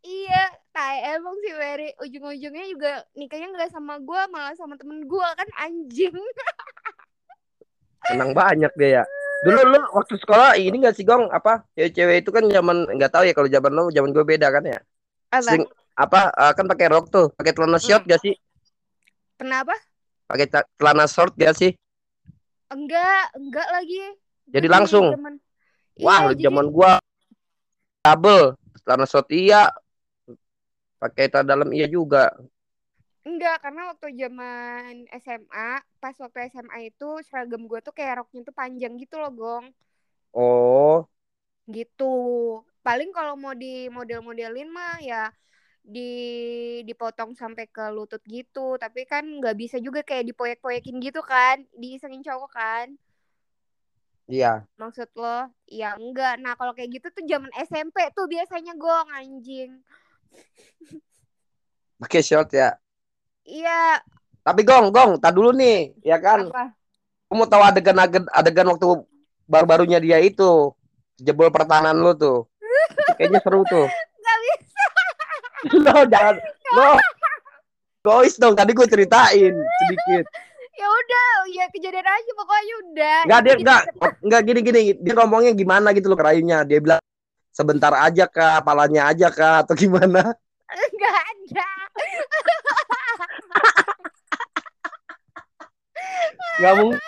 iya tai emang sih Ferry. Ujung-ujungnya juga nikahnya nggak sama gue malah sama temen gue kan anjing Menang banyak dia ya. Dulu lu waktu sekolah ini gak sih Gong apa cewek-cewek itu kan zaman nggak tahu ya kalau zaman lu zaman gue beda kan ya. apa Sering apa eh, kan pakai rok tuh, pakai celana short gak sih? kenapa Pakai celana short gak sih? Enggak, enggak lagi. Jadi langsung? zaman- Wah, Iya, lu jadi- zaman gua double celana short iya. Pakai celana dalam iya juga. Enggak karena waktu zaman SMA, pas waktu SMA itu seragam gue tuh kayak roknya tuh panjang gitu loh, Gong. Oh, Gitu. Paling kalau mau di model-modelin mah ya di dipotong sampai ke lutut gitu, tapi kan nggak bisa juga kayak dipoyek-poyekin gitu kan, diisengin cowok kan. iya. Maksud lo? Ya enggak. Nah, kalau kayak gitu tuh zaman SMP tuh biasanya gong anjing. Pakai short ya. Iya, Tapi Gong, Gong, tak dulu nih, ya kan? apa? Aku mau tahu adegan adegan waktu baru-barunya dia itu jebol pertahanan lu tuh. Kayaknya seru tuh. Gak bisa. lo jangan lo Gois dong, tadi gue ceritain sedikit. Ya udah, ya kejadian aja pokoknya udah. Enggak dia enggak kita- enggak gini gini. Dia ngomongnya gimana gitu loh kerayunya. Dia bilang sebentar aja kah, palanya aja kah atau gimana? Enggak ada. Enggak mungkin.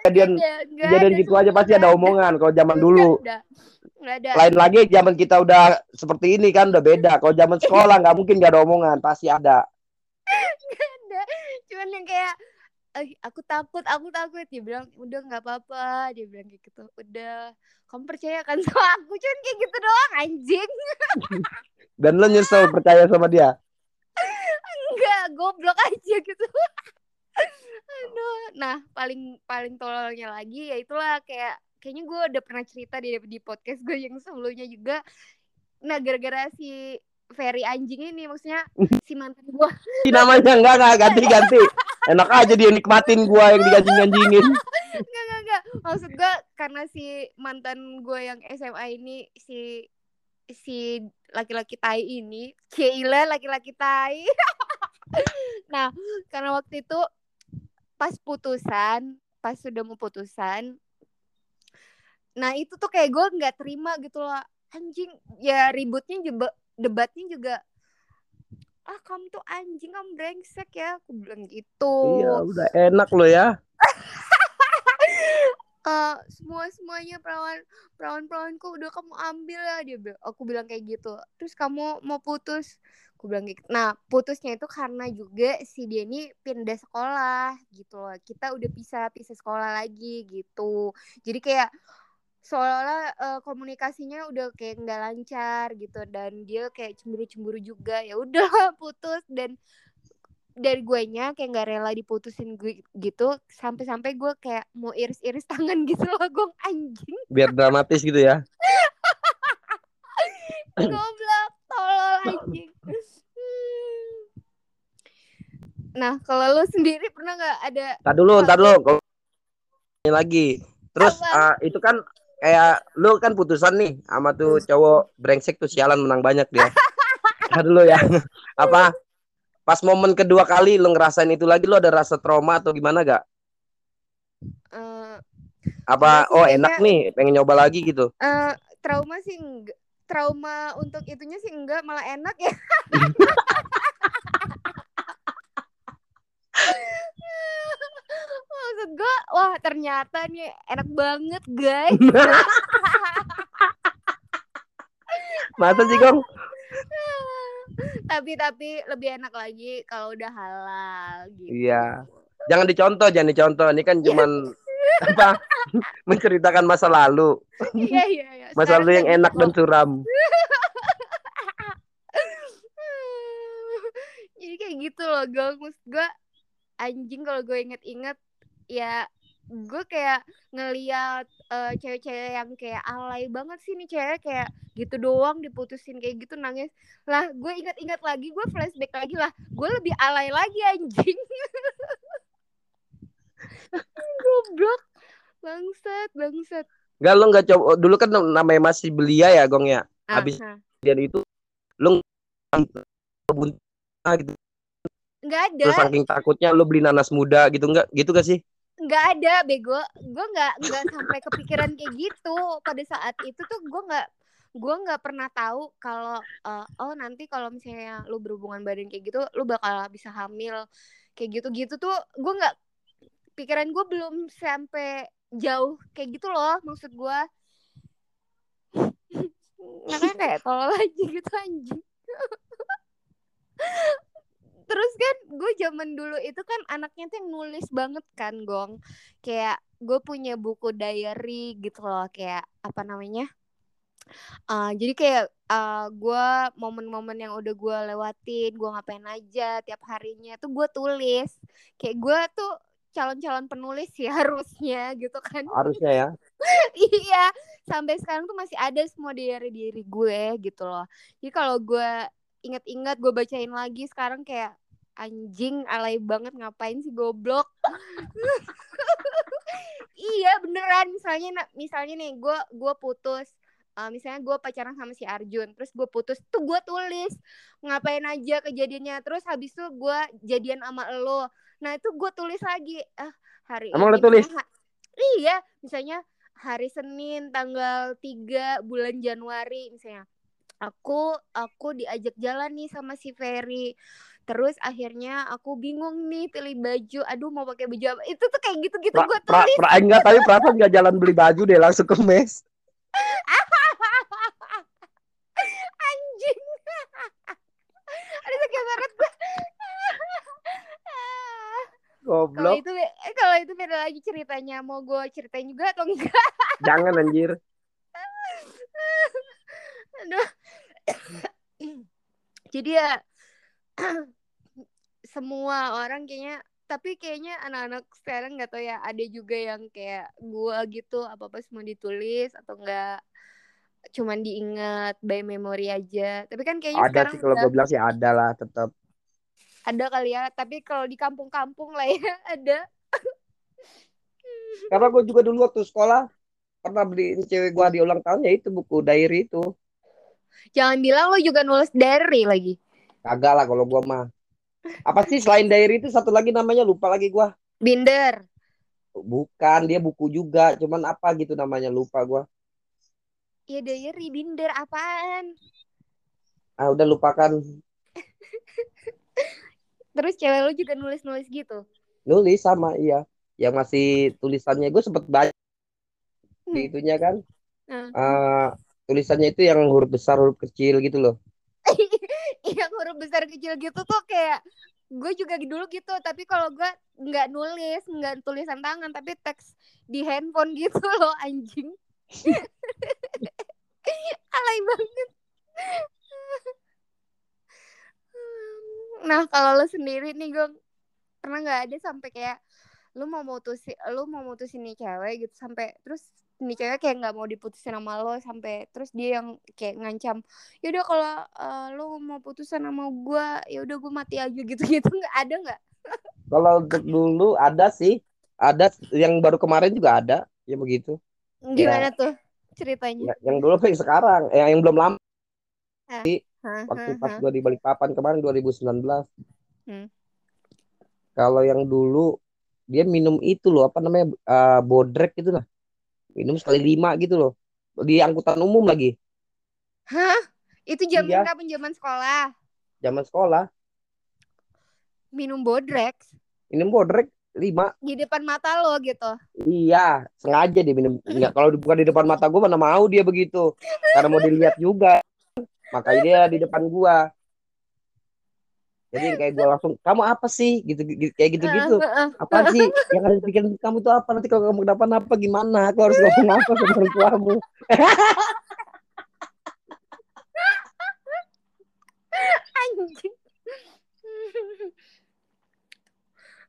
Kejadian enggak kejadian gitu aja pasti ada omongan kalau zaman dulu. Ada. Lain lagi zaman kita udah seperti ini kan udah beda. Kalau zaman sekolah nggak mungkin nggak ada omongan, pasti ada. ada. Cuman yang kayak "Eh, aku takut, aku takut. Dia bilang, udah nggak apa-apa. Dia bilang kayak gitu. Udah, kamu percaya kan sama aku? Cuman kayak gitu doang, anjing. Dan lo nyesel percaya sama dia. Enggak, goblok aja gitu. Aduh. Nah, paling paling tololnya lagi ya itulah kayak kayaknya gue udah pernah cerita di di podcast gue yang sebelumnya juga. Nah, gara-gara si Ferry anjing ini maksudnya si mantan gue Si namanya enggak enggak ganti ganti. Enak aja dia nikmatin gua yang diganjing-ganjingin. enggak enggak enggak maksud gue karena si mantan gue yang SMA ini si si laki-laki tai ini Cila laki-laki tai nah karena waktu itu pas putusan pas sudah mau putusan. Nah itu tuh kayak gue nggak terima gitu loh. Anjing ya ributnya juga debatnya juga ah kamu tuh anjing kamu brengsek ya. Aku bilang gitu. Iya, udah enak lo ya. eh semua semuanya perawan perawan perawanku udah kamu ambil ya dia bilang aku bilang kayak gitu. Terus kamu mau putus aku bilang gitu. Nah putusnya itu karena juga si dia ini pindah sekolah gitu loh. Kita udah pisah pisah sekolah lagi gitu. Jadi kayak seolah-olah eh, komunikasinya udah kayak nggak lancar gitu. Dan dia kayak cemburu-cemburu juga. Ya udah putus. Dan dari gue nya kayak nggak rela diputusin gue gitu. Sampai-sampai gue kayak mau iris-iris tangan gitu loh gue anjing. Biar dramatis gitu ya. goblok tolol anjing Hmm. Nah kalau lu sendiri pernah nggak ada Tar dulu, tar dulu. Ini lagi. Terus Apa? ah, itu kan kayak lu kan putusan nih sama tuh cowok brengsek tuh sialan menang banyak dia. Tar dulu ya. Apa? Pas momen kedua kali lu ngerasain itu lagi lu ada rasa trauma atau gimana gak? Apa Enggak sih, oh enak nih, pengen nyoba lagi gitu. Eh, trauma sih enggak trauma untuk itunya sih enggak malah enak ya maksud gue wah ternyata nih enak banget guys Masa sih, Gong? tapi tapi lebih enak lagi kalau udah halal gitu Iya. Jangan dicontoh, jangan dicontoh. Ini kan Iya. cuman apa? menceritakan masa lalu. iya iya iya Masa Sekarang lalu yang enak dan suram. jadi kayak gitu loh gue maksud gue anjing kalau gue inget-inget ya gue kayak ngeliat eh, cewek-cewek yang kayak alay banget sih nih cewek kayak gitu doang diputusin kayak gitu nangis lah gue inget-inget lagi gue flashback lagi lah gue lebih alay lagi anjing goblok bangsat bangsat Enggak lo nggak coba dulu kan namanya masih belia ya, Gong ya. Habis-. Dan itu lo gitu. Nggak ada. Terus saking takutnya lo beli nanas muda gitu enggak? Gitu gak sih? nggak ada bego. Gue nggak nggak sampai kepikiran kayak gitu. Pada saat itu tuh gue nggak gue nggak pernah tahu kalau eh, oh nanti kalau misalnya lu berhubungan badan kayak gitu lu bakal bisa hamil kayak gitu. Gitu tuh gue nggak pikiran gue belum sampai jauh kayak gitu loh maksud gue makanya kayak tolol aja gitu anjing terus kan gue zaman dulu itu kan anaknya tuh yang nulis banget kan gong. Kayak gue punya buku diary gitu loh kayak apa namanya? Eh, jadi kayak eh, gue momen-momen yang udah gue lewatin gue ngapain aja tiap harinya tuh gue tulis. Kayak gue tuh calon-calon penulis ya harusnya gitu kan. Harusnya ya. iya sampai sekarang tuh masih ada semua diary diri gue gitu loh. Jadi kalau gue inget-inget gue bacain lagi sekarang kayak anjing alay banget ngapain sih goblok? Iya beneran misalnya misalnya nih gue gue putus Eh, misalnya gue pacaran sama si Arjun terus gue putus tuh gue tulis ngapain aja kejadiannya? Terus habis itu gue jadian sama lo nah itu gue tulis lagi ah hari Emang ini lo tulis? ha- iya misalnya hari Senin tanggal 3 bulan Januari misalnya aku aku diajak jalan nih sama si Ferry terus akhirnya aku bingung nih pilih baju aduh mau pakai baju apa itu tuh kayak gitu-gitu Pra, gue pra, tulis pra- enggak, tapi perasaan enggak jalan beli baju deh langsung ke mes. anjing aduh sakit banget gue kalau Goblok. itu be- eh, kalau itu beda lagi ceritanya mau gue ceritain juga atau enggak Jangan anjir. Aduh. Jadi ya semua orang kayaknya tapi kayaknya anak-anak sekarang nggak tahu ya ada juga yang kayak gua gitu apa apa semua ditulis atau enggak cuman diingat by memory aja tapi kan kayaknya Ada sekarang sih kalau gue bilang sih ada lah tetap. ada kali ya tapi kalau di kampung-kampung lah ya ada Karena gue juga dulu waktu sekolah pernah beliin cewek gue di ulang tahun ya itu buku diary itu. Jangan bilang lo juga nulis diary lagi Kagak lah kalau gue mah. Apa sih selain diary itu satu lagi namanya lupa lagi gue. binder Bukan dia buku juga, cuman apa gitu namanya lupa gue. ya diary binder apaan Ah udah lupakan. terus cewek lo juga nulis-nulis gitu Nulis sama iya. Yang masih tulisannya gue sempet baca di Hmm. itunya kan. Nah. Eh, tulisannya itu yang huruf besar huruf kecil gitu loh. yang huruf besar kecil gitu tuh kayak gue juga dulu gitu tapi kalau gue nggak nulis nggak tulisan tangan tapi teks di handphone gitu loh anjing alay banget nah kalau lo sendiri nih gue pernah nggak ada sampai kayak lu mau mutusin lu mau mutusin nih cewek gitu sampai terus nih cewek kayak nggak mau diputusin sama lo sampai terus dia yang kayak ngancam yaudah kalau eh, lu mau putusan sama gue ya udah gue mati aja gitu gitu nggak ada nggak? Kalau untuk dulu ada sih, ada yang baru kemarin juga ada, ya begitu. gimana tuh ceritanya? Ya, yang dulu yang sekarang, eh, yang belum lama. Hah, waktu pas gua di Balikpapan kemarin 2019. Hmm. Kalau yang dulu dia minum itu loh apa namanya eh, bodrek itu lah. Minum sekali lima gitu loh. Di angkutan umum lagi. Hah? Itu zaman Iya. kapan zaman sekolah? zaman sekolah. Minum bodrex minum bodrek lima. Di depan mata lo gitu. iya sengaja dia minum. Nggak, kalau bukan di depan mata gue mana mau dia begitu. Karena mau dilihat juga. Makanya dia di depan gua jadi kayak gua langsung kamu apa sih? Gitu, gitu kayak gitu gitu apa sih? Yang ada di pikiran kamu tuh apa? Nanti kalau kamu kenapa-napa gimana? Aku harus ngomong apa sama orang tuamu? Anjing.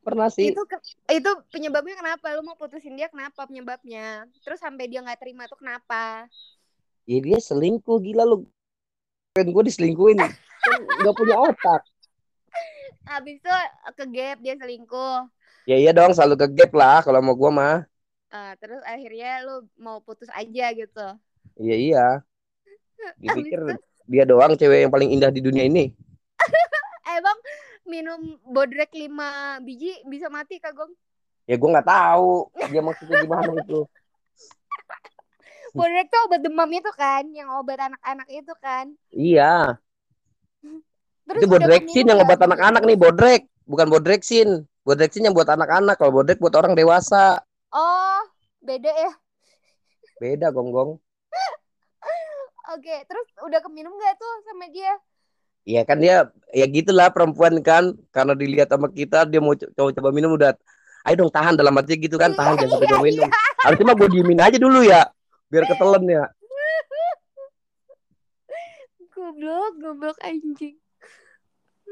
pernah sih. Itu itu penyebabnya kenapa? Lu mau putusin dia kenapa penyebabnya? Terus sampai dia nggak terima tuh kenapa? ya dia selingkuh gila lu. Kan gue diselingkuhin. Kan nggak punya otak Habis itu ke gap dia selingkuh. ya iya dong selalu ke gap lah kalau mau gua mah Ah, terus akhirnya lu mau putus aja gitu. iya iya dipikir itu, dia doang cewek yang paling indah di dunia ini emang minum bodrek 5 biji bisa mati kagong? ya gue nggak tahu dia maksudnya gimana itu Bodrek tuh obat demam itu kan, yang obat anak-anak itu kan. iya Terus itu keminum yang obat anak-anak nih bodrek. Bukan bodreksin. Bodreksin yang buat anak-anak kalau bodrek buat orang dewasa. Oh, beda ya. beda gonggong. Oke, terus udah keminum gak tuh sama dia? Iya kan dia ya gitulah perempuan kan. Karena dilihat sama kita dia mau co- coba coba minum udah. Ayo dong tahan dalam hati gitu kan. Tahan jangan sampai gue minum. harusnya mah gue diemin aja dulu ya biar ketelen ya. Goblok, goblok anjing.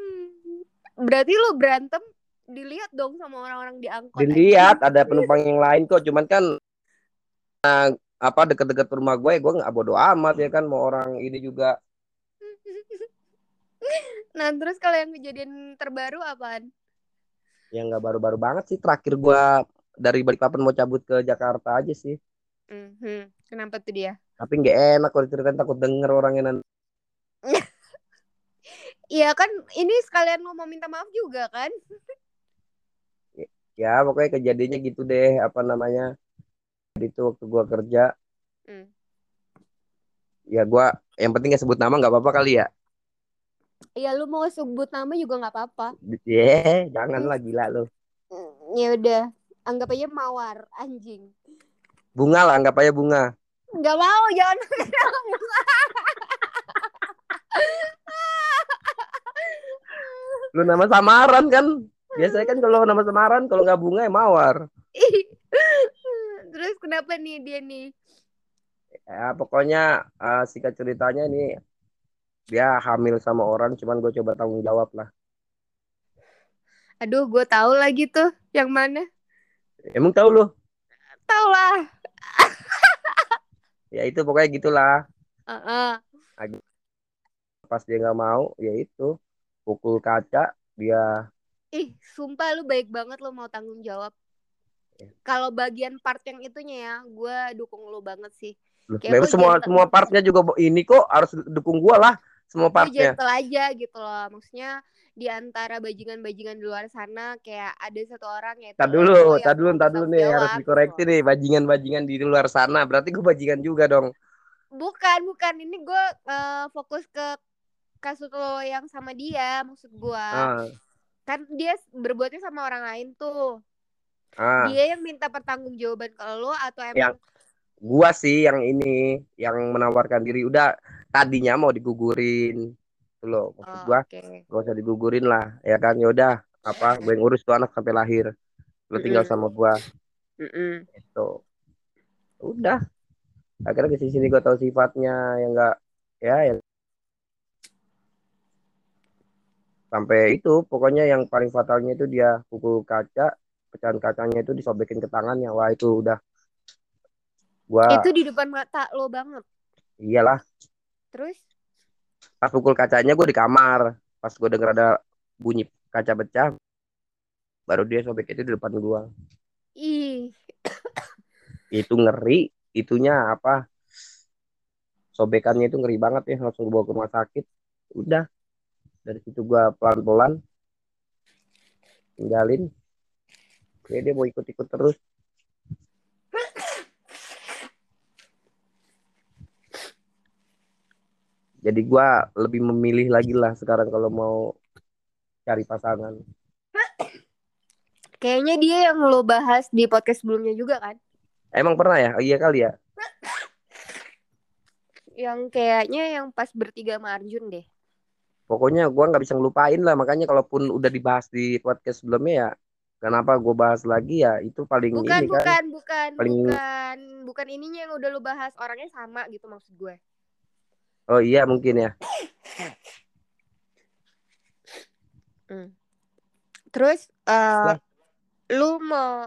Hmm. Berarti lu berantem dilihat dong sama orang-orang di angkot. dilihat ada penumpang yang lain kok cuman kan nah, apa deket-deket rumah gue gue nggak bodo amat ya kan mau orang ini juga Nah, terus kalau yang kejadian terbaru apaan? yang nggak baru-baru banget sih terakhir gue dari Balikpapan mau cabut ke Jakarta aja sih Mhm. Kenapa tuh dia? tapi nggak enak kalau diceritain takut denger orangnya nanti Iya kan, ini sekalian mau minta maaf juga kan? ya pokoknya kejadiannya gitu deh apa namanya itu waktu gue kerja Hmm. ya gua yang penting gak sebut nama nggak apa-apa kali ya Iya, lu mau sebut nama juga nggak apa-apa. yeah, janganlah gila lu Hmm, Ya udah, anggap aja mawar, anjing. bunga lah anggap aja bunga Nggak mau, jangan. lu nama samaran kan biasanya kan kalau nama samaran kalau nggak bunga ya mawar Terus kenapa nih dia nih? ya pokoknya eh, singkat ceritanya ini dia hamil sama orang cuman gue coba tanggung jawab lah Aduh, gue tahu lagi tuh yang mana. emang tahu lu Tahu lah. ya itu pokoknya gitulah Heeh. pas dia nggak mau ya itu pukul kaca dia Ih, sumpah lu baik banget lu mau tanggung jawab. Ya. Kalau bagian part yang itunya ya, gue dukung lu banget sih. Kayak memang semua semua partnya juga ini kok harus dukung gua lah semua partnya gentle aja gitu loh. Maksudnya di antara bajingan-bajingan di luar sana kayak ada satu orang yaitu Tar lu dulu, tar dulu, tar dulu nih harus dikoreksi gitu. nih bajingan-bajingan di luar sana. Berarti gue bajingan juga dong. Bukan, bukan. Ini gue eh, fokus ke kasus lo yang sama dia, maksud gue. Ah, Kan dia berbuatnya sama orang lain tuh. ah. Dia yang minta pertanggungjawaban ke lo atau emang Yang- Gua sih yang ini yang menawarkan diri. Udah tadinya mau digugurin. Tuh loh, maksud Oh, gua oke. gak usah digugurin lah, ya kan? Ya udah, apa? Gue yang urus tuh anak sampai lahir. Lo tinggal Mm-mm. sama gua Mm-mm. itu. Udah. Akhirnya ke sini gue tahu sifatnya yang enggak ya yang sampai itu pokoknya yang paling fatalnya itu dia pukul kaca pecahan kacanya itu disobekin ke tangannya. Wah itu udah gua Itu di depan mata lo banget. iyalah. Terus? Pas pukul kacanya gue di kamar. Pas gue denger ada bunyi kaca pecah baru dia sobek itu di depan gua. Ih, itu ngeri. Itunya apa? Sobekannya itu ngeri banget ya langsung gue bawa ke rumah sakit. Udah dari situ gue pelan-pelan tinggalin. Oke, dia mau ikut-ikut terus. Jadi gue lebih memilih lagi lah sekarang kalau mau cari pasangan. Kayaknya dia yang lo bahas di podcast sebelumnya juga kan? Emang pernah ya? Iya kali ya? Yang kayaknya yang pas bertiga marjun deh pokoknya gua nggak bisa ngelupain lah makanya kalaupun udah dibahas di podcast sebelumnya ya kenapa gua bahas lagi ya itu paling Bukan, ini kan bukan, bukan, Paling- bukan, bukan ininya yang udah lo bahas orangnya sama gitu maksud gue. oh iya mungkin ya Terus, eh Lah. lu mau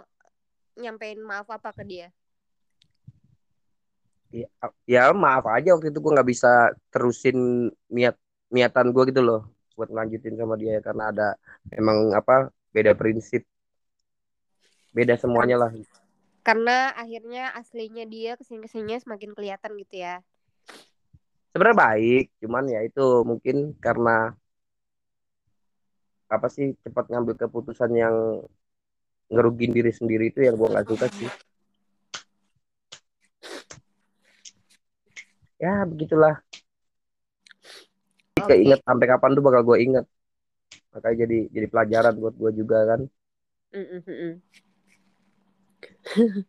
nyampein maaf apa ke dia? ya, ya maaf aja waktu itu gua nggak bisa terusin niat niatan gua gitu loh buat lanjutin sama dia karena ada emang apa beda prinsip beda semuanya lah Karena akhirnya aslinya dia ke sini-kesininya semakin kelihatan gitu ya. sebenarnya baik cuman ya itu mungkin karena apa sih cepat ngambil keputusan yang ngerugin diri sendiri itu yang gua nggak suka sih ya begitulah. Keinget sampai kapan tuh bakal gue inget makanya jadi jadi pelajaran buat gue juga kan.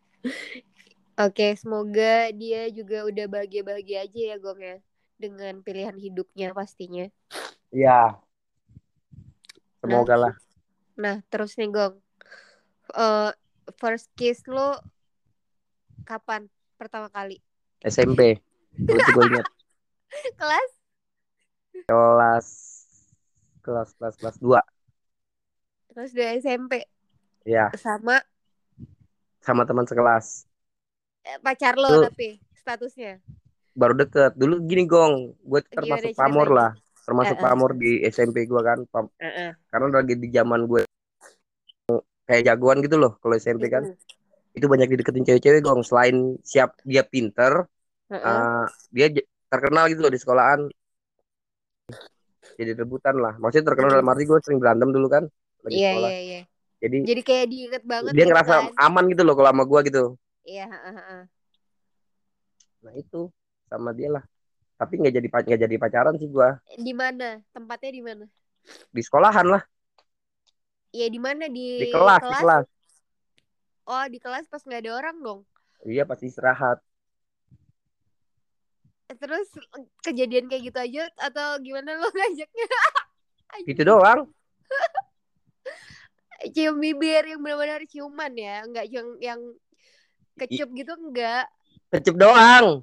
Oke, semoga dia juga udah bahagia-bahagia aja ya Gong ya dengan pilihan hidupnya pastinya. Iya. Semoga lah. Nah, terus nih Gong, Eh, first kiss lo kapan pertama kali? SMP. Kelas? Kelas kelas kelas kelas 2 Kelas 2 SMP ya sama? Sama teman sekelas. Eh, pacar lo Tuh. tapi statusnya. baru deket. Dulu gini gong. Gue Gimana termasuk ceritanya? pamor lah. termasuk Eh, eh. pamor di SMP gue kan. Pam- Heeh. karena lagi di zaman gue kayak jagoan gitu loh kalau SMP kan. Itu banyak dideketin cewek-cewek gong. Selain siap dia pinter Heeh. eh, dia j- terkenal gitu loh di sekolahan jadi rebutan lah maksudnya terkenal dalam arti gue sering berantem dulu kan lagi Iya, sekolah iya, iya. jadi Jadi kayak diinget banget dia gitu ngerasa kan. aman gitu loh kalau sama gue gitu Iya, heeh, heeh. nah itu sama dia lah tapi nggak jadi nggak jadi pacaran sih gue Di mana? Tempatnya di mana? di sekolahan lah Iya, di mana di, di kelas di kelas Oh, di kelas pas nggak ada orang dong. iya pasti istirahat Terus kejadian kayak gitu aja atau gimana lo ngajaknya? gitu doang. Cium bibir yang benar-benar ciuman ya, nggak yang yang kecup gitu enggak. kecup doang.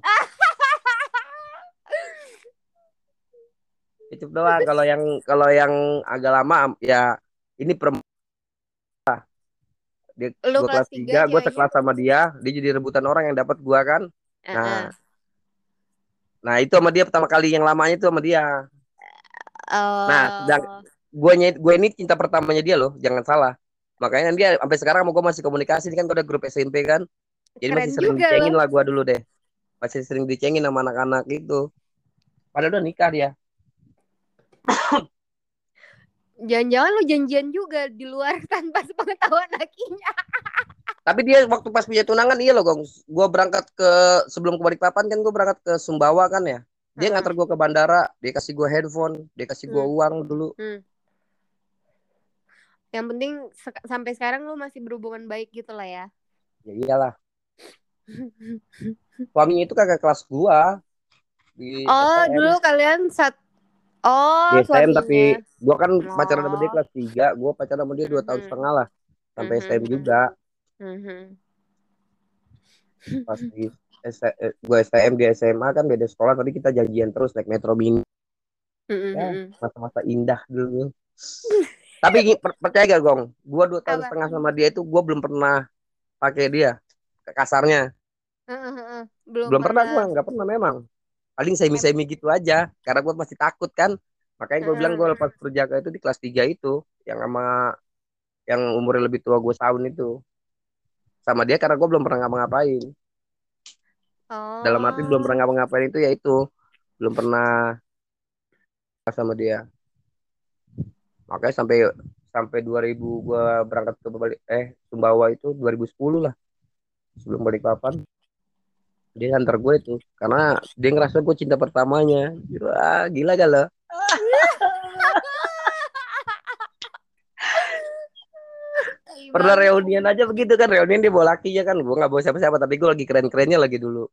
Kecup doang. Kalau yang kalau yang agak lama ya ini perempuan dia Lu gua kelas tiga, gue sekelas sama dia. Dia jadi rebutan orang yang dapat gua kan. Heeh. nah nah itu sama dia pertama kali yang lamanya itu sama dia Oh. Nah, sedang- gue gue ini cinta pertamanya dia loh jangan salah makanya dia sampai sekarang sama gue masih komunikasi ini kan gue ada grup SMP kan jadi Keren masih sering dicengin loh. lah gue dulu deh masih sering dicengin sama anak-anak gitu padahal udah nikah dia Jangan-jangan lu janjian juga di luar tanpa sepengetahuan lakinya. Tapi dia waktu pas punya tunangan iya loh gong gue berangkat ke sebelum ke Balikpapan kan gue berangkat ke Sumbawa kan ya dia Heeh. nganter gue ke bandara dia kasih gue handphone dia kasih gue Hmm. uang dulu Yang penting sek- sampai sekarang lu masih berhubungan baik gitu lah ya. ya iyalah suaminya itu kakak kelas gua di Oh, STM. dulu kalian sat Oh, di STM suaminya. tapi gua kan pacaran sama dia Oh. kelas 3 gua pacaran sama dia dua tahun setengah lah sampai Mhm. STM juga Mhm. pas di S- eh, gua STM di SMA kan beda sekolah tadi kita janjian terus naik metro mini Mhm, Ya. mhm. masa-masa indah dulu tapi per- percaya gak gong gua dua tahun Apa? setengah sama dia itu gua belum pernah pakai dia kasarnya. Belum, belum pernah gua nggak pernah memang paling semi semi gitu aja karena gua masih takut kan makanya gue bilang gue lepas berjaga itu di kelas 3 itu yang sama yang umurnya lebih tua gue setahun itu sama dia karena gue belum pernah ngapa-ngapain. Oh. dalam arti belum pernah ngapa-ngapain itu ya itu belum pernah sama dia. Makanya sampai sampai 2000 gue berangkat ke balik eh Sumbawa itu 2010 lah sebelum balik papan. Dia antar gue itu karena dia ngerasa gue cinta pertamanya. Wah gila gak lo Tai pernah reunian aja begitu kan reunian dia bawa lakinya kan. Gue nggak bawa siapa-siapa tapi gue lagi keren-kerennya lagi dulu.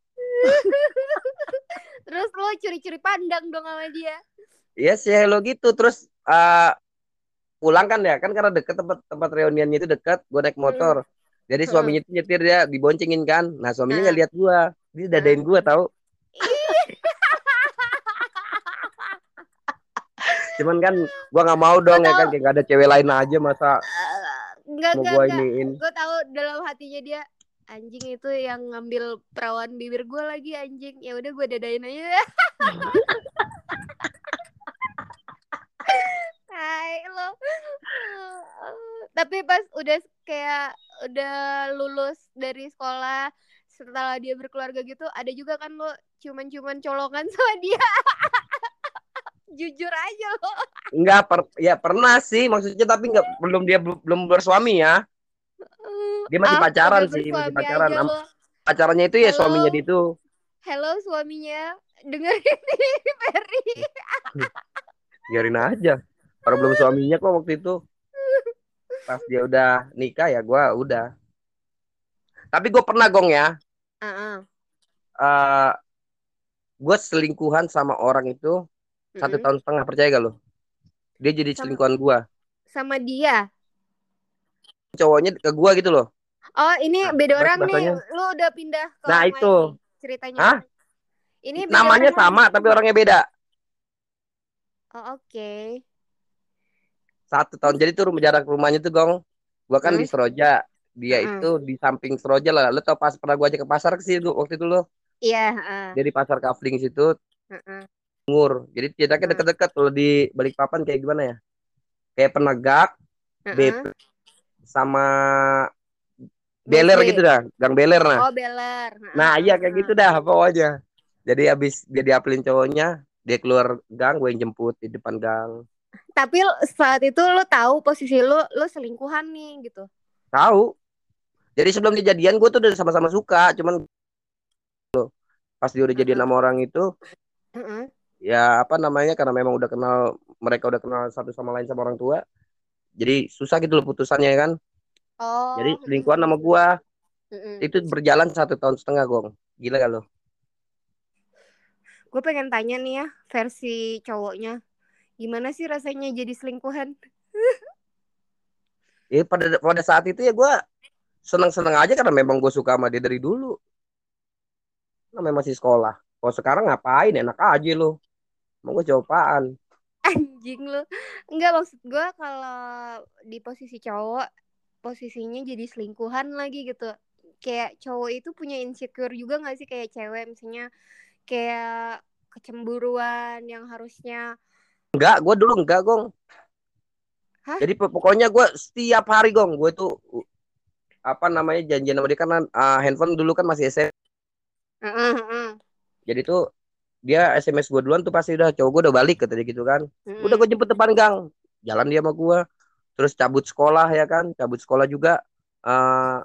Terus lo curi-curi pandang dong sama dia. Iya sih hello gitu. Terus eh, pulang kan ya? Kan karena deket tempat tempat reuniannya itu dekat gue naik motor. Jadi Hmm. suaminya itu nyetir dia diboncengin kan. Nah suaminya Hmm. nggak lihat gue dia dadain gue tahu cuman kan gue nggak mau dong ya kan kayak gak ada cewek lain aja masa Enggak, enggak, gue enggak. Gue tahu dalam hatinya dia anjing itu yang ngambil perawan bibir gue lagi anjing. Ya udah gue dadain aja. Hai lo. Tapi pas udah kayak udah lulus dari sekolah setelah dia berkeluarga gitu ada juga kan lo cuman-cuman colongan sama dia. Jujur aja lo. nggak per ya pernah sih maksudnya tapi nggak belum dia belum bersuami ya Dia masih Ah, pacaran sih, masih pacaran. aja Am- pacarannya itu ya Halo? suaminya dia itu Hello suaminya dengerin nih Ferry. biarin aja orang belum suaminya kok waktu itu pas dia udah nikah ya gue udah tapi gue pernah gong ya Heeh. eh gue selingkuhan sama orang itu satu tahun setengah percaya gak lo dia jadi Sama- selingkuhan gue sama dia. cowoknya ke gue gitu loh Oh, ini Nah, beda orang nih. bahasanya- Lu udah pindah ke Nah, itu. nih ceritanya. Hah? Ini namanya orang sama tapi orangnya beda Oh, oke. satu tahun jadi tuh rumah jarak rumahnya tuh gong gue kan Hmm. di Seroja dia Mm-mm. itu di samping Seroja lah lo tau pas pernah gue ajak ke pasar ke situ waktu itu lo Iya, heeh. dia di pasar Kafling situ heeh. Ngur jadi jaraknya Hmm. deket-deket kalau di Balikpapan kayak gimana ya kayak penegak heeh. BP sama beler gitu dah gang beler nah Oh, beler. Nah iya kayak gitu dah pokoknya jadi habis dia diapelin cowoknya dia keluar gang gue yang jemput di depan gang Tapi saat itu lu tahu posisi lu lu selingkuhan nih gitu. tahu jadi sebelum dijadian gue tuh udah sama-sama suka cuman loh pas dia udah jadian sama orang itu Heeh. Ya apa namanya karena memang udah kenal mereka udah kenal satu sama lain sama orang tua jadi susah gitu loh putusannya kan Oh. jadi selingkuhan sama gua Heeh. itu berjalan satu tahun setengah gong gila gak lo Gue pengen tanya nih ya versi cowoknya. Gimana sih rasanya jadi selingkuhan? ya pada pada saat itu ya gua seneng seneng aja karena memang gue suka sama dia dari dulu namanya masih sekolah kalau sekarang ngapain enak aja lo mau gue cobaan Anjing lu. Enggak maksud gue kalau di posisi cowok posisinya jadi selingkuhan lagi gitu. Kayak cowok itu punya insecure juga gak sih kayak cewek misalnya kayak kecemburuan yang harusnya enggak gue dulu enggak gong Hah? jadi po- pokoknya gue setiap hari gong gue tuh uh, apa namanya janjian sama dia karena uh, handphone dulu kan masih SMS Heeh, heeh. jadi tuh dia SMS gue duluan tuh pasti udah cowok gue udah balik kata dia gitu kan Heeh. udah gue jemput depan gang jalan dia sama gue terus cabut sekolah ya kan cabut sekolah juga eh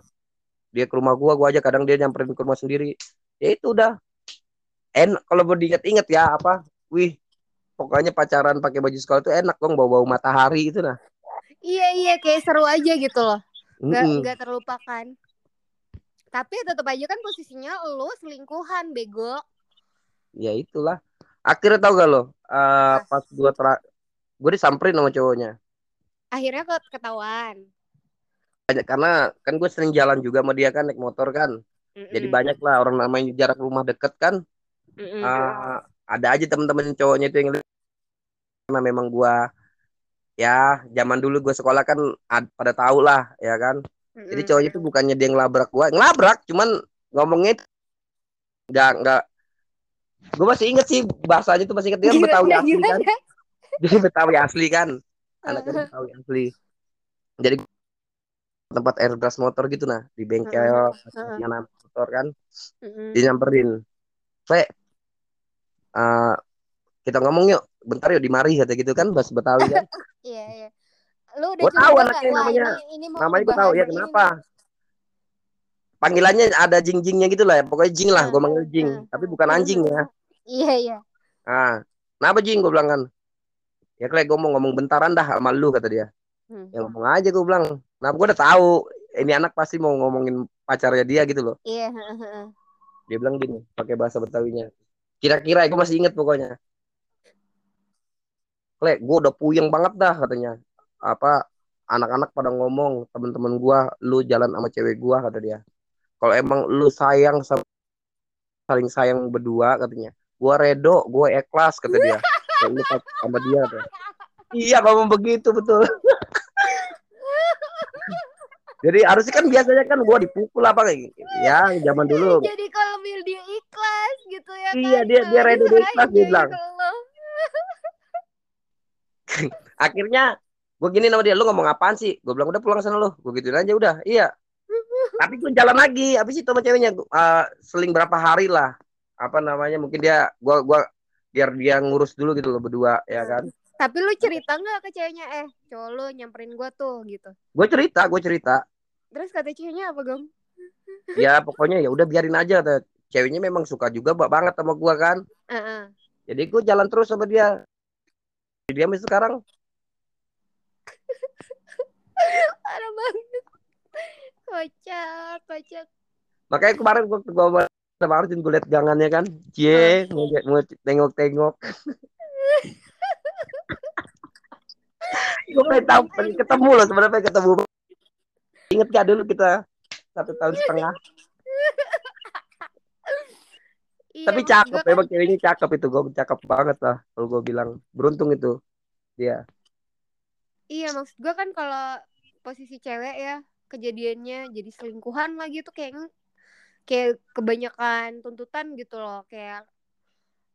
dia ke rumah gue gue aja kadang dia nyamperin ke rumah sendiri ya itu udah enak kalau mau diinget-inget ya apa wih pokoknya pacaran pakai baju sekolah itu enak dong bau-bau matahari itu nah Iya iya kayak seru aja gitu loh. Nggak Mm-mm. nggak terlupakan. Tapi tetap aja kan posisinya lu selingkuhan bego. Ya itulah akhirnya tau gak lo Apa? pas gue ter gue disamperin sama cowoknya Akhirnya ke- ketahuan. Banyak- karena kan gue sering jalan juga sama dia kan naik motor kan Mm-mm. jadi banyak lah orang namanya jarak rumah deket kan Mm-mm. Eh, ada aja teman-teman cowoknya itu yang karena memang gua ya zaman dulu gua sekolah kan ad- pada tahu lah ya kan jadi Mm-mm. cowoknya itu bukannya dia ngelabrak gua ngelabrak cuman ngomongnya nggak nggak gua masih inget sih bahasanya tuh masih inget dia kan betawi Gimana, asli kan gimana? dia betawi asli kan anaknya betawi asli jadi tempat airbrush motor gitu nah di bengkel Heeh. yang motor kan Mm-mm. dia nyamperin Fe eh, kita ngomong yuk bentar yuk di mari kata gitu kan bahasa Betawi kan Iya iya. Lu udah Gua tahu anaknya namanya. ini, ini namanya gue tahu ya ini kenapa nih. Panggilannya ada jing-jingnya gitu lah ya. Pokoknya jing lah, gue manggil jing. Hmm, Tapi bukan hmm, anjing ya. Iya iya. Ah, kenapa jing gue bilang kan? Ya kayak gue mau ngomong bentaran dah sama lu kata dia. Hmm. Ya ngomong aja gue bilang. Nah gue udah tahu ini anak pasti mau ngomongin pacarnya dia gitu loh. Iya. Dia bilang gini, pakai bahasa Betawinya. Kira-kira gue masih inget pokoknya. Klek, gue udah puyeng banget dah katanya. Apa anak-anak pada ngomong temen-temen gua lu jalan sama cewek gua kata dia. Kalau emang lu sayang sama saling sayang berdua katanya. Gua redo, gua ikhlas kata dia. Lu sama dia kata. Iya ngomong begitu betul. Jadi harusnya kan biasanya kan gua dipukul apa kayak gitu. Ya zaman dulu Jadi kalau Mil dia ikhlas gitu ya Iya, kan. dia- dia Kalau redo, dia ikhlas, dia bilang. lo. akhirnya gue gini sama dia lu ngomong apaan sih gue bilang udah pulang sana lu gue gituin aja udah iya tapi gue jalan lagi habis itu sama ceweknya eh, seling berapa hari lah apa namanya mungkin dia gua gua biar dia ngurus dulu gitu loh berdua ya kan Tapi lu cerita nggak ke ceweknya eh cowok lu nyamperin gua tuh gitu. gue cerita gue cerita Terus kata ceweknya apa gong? ya pokoknya ya udah biarin aja kata ceweknya memang suka juga ba- banget sama gua kan Heeh. jadi gue jalan terus sama dia dia sampai sekarang Parah banget. Kocak, kocak. makanya kemarin gue gua sama Arjun gue liat gangannya kan. Cie mau mau tengok tengok gue pengen tahu pengen ketemu loh sebenarnya pengen ketemu. Inget gak dulu kita satu tahun setengah? Iya, tapi cakep gua kan- memang ceweknya cakep itu. Gue cakep banget lah kalau gue bilang. Beruntung itu dia. Iya maksud gue kan kalau posisi cewek ya kejadiannya jadi selingkuhan lagi tuh kayak kayak kebanyakan tuntutan gitu loh. Kayak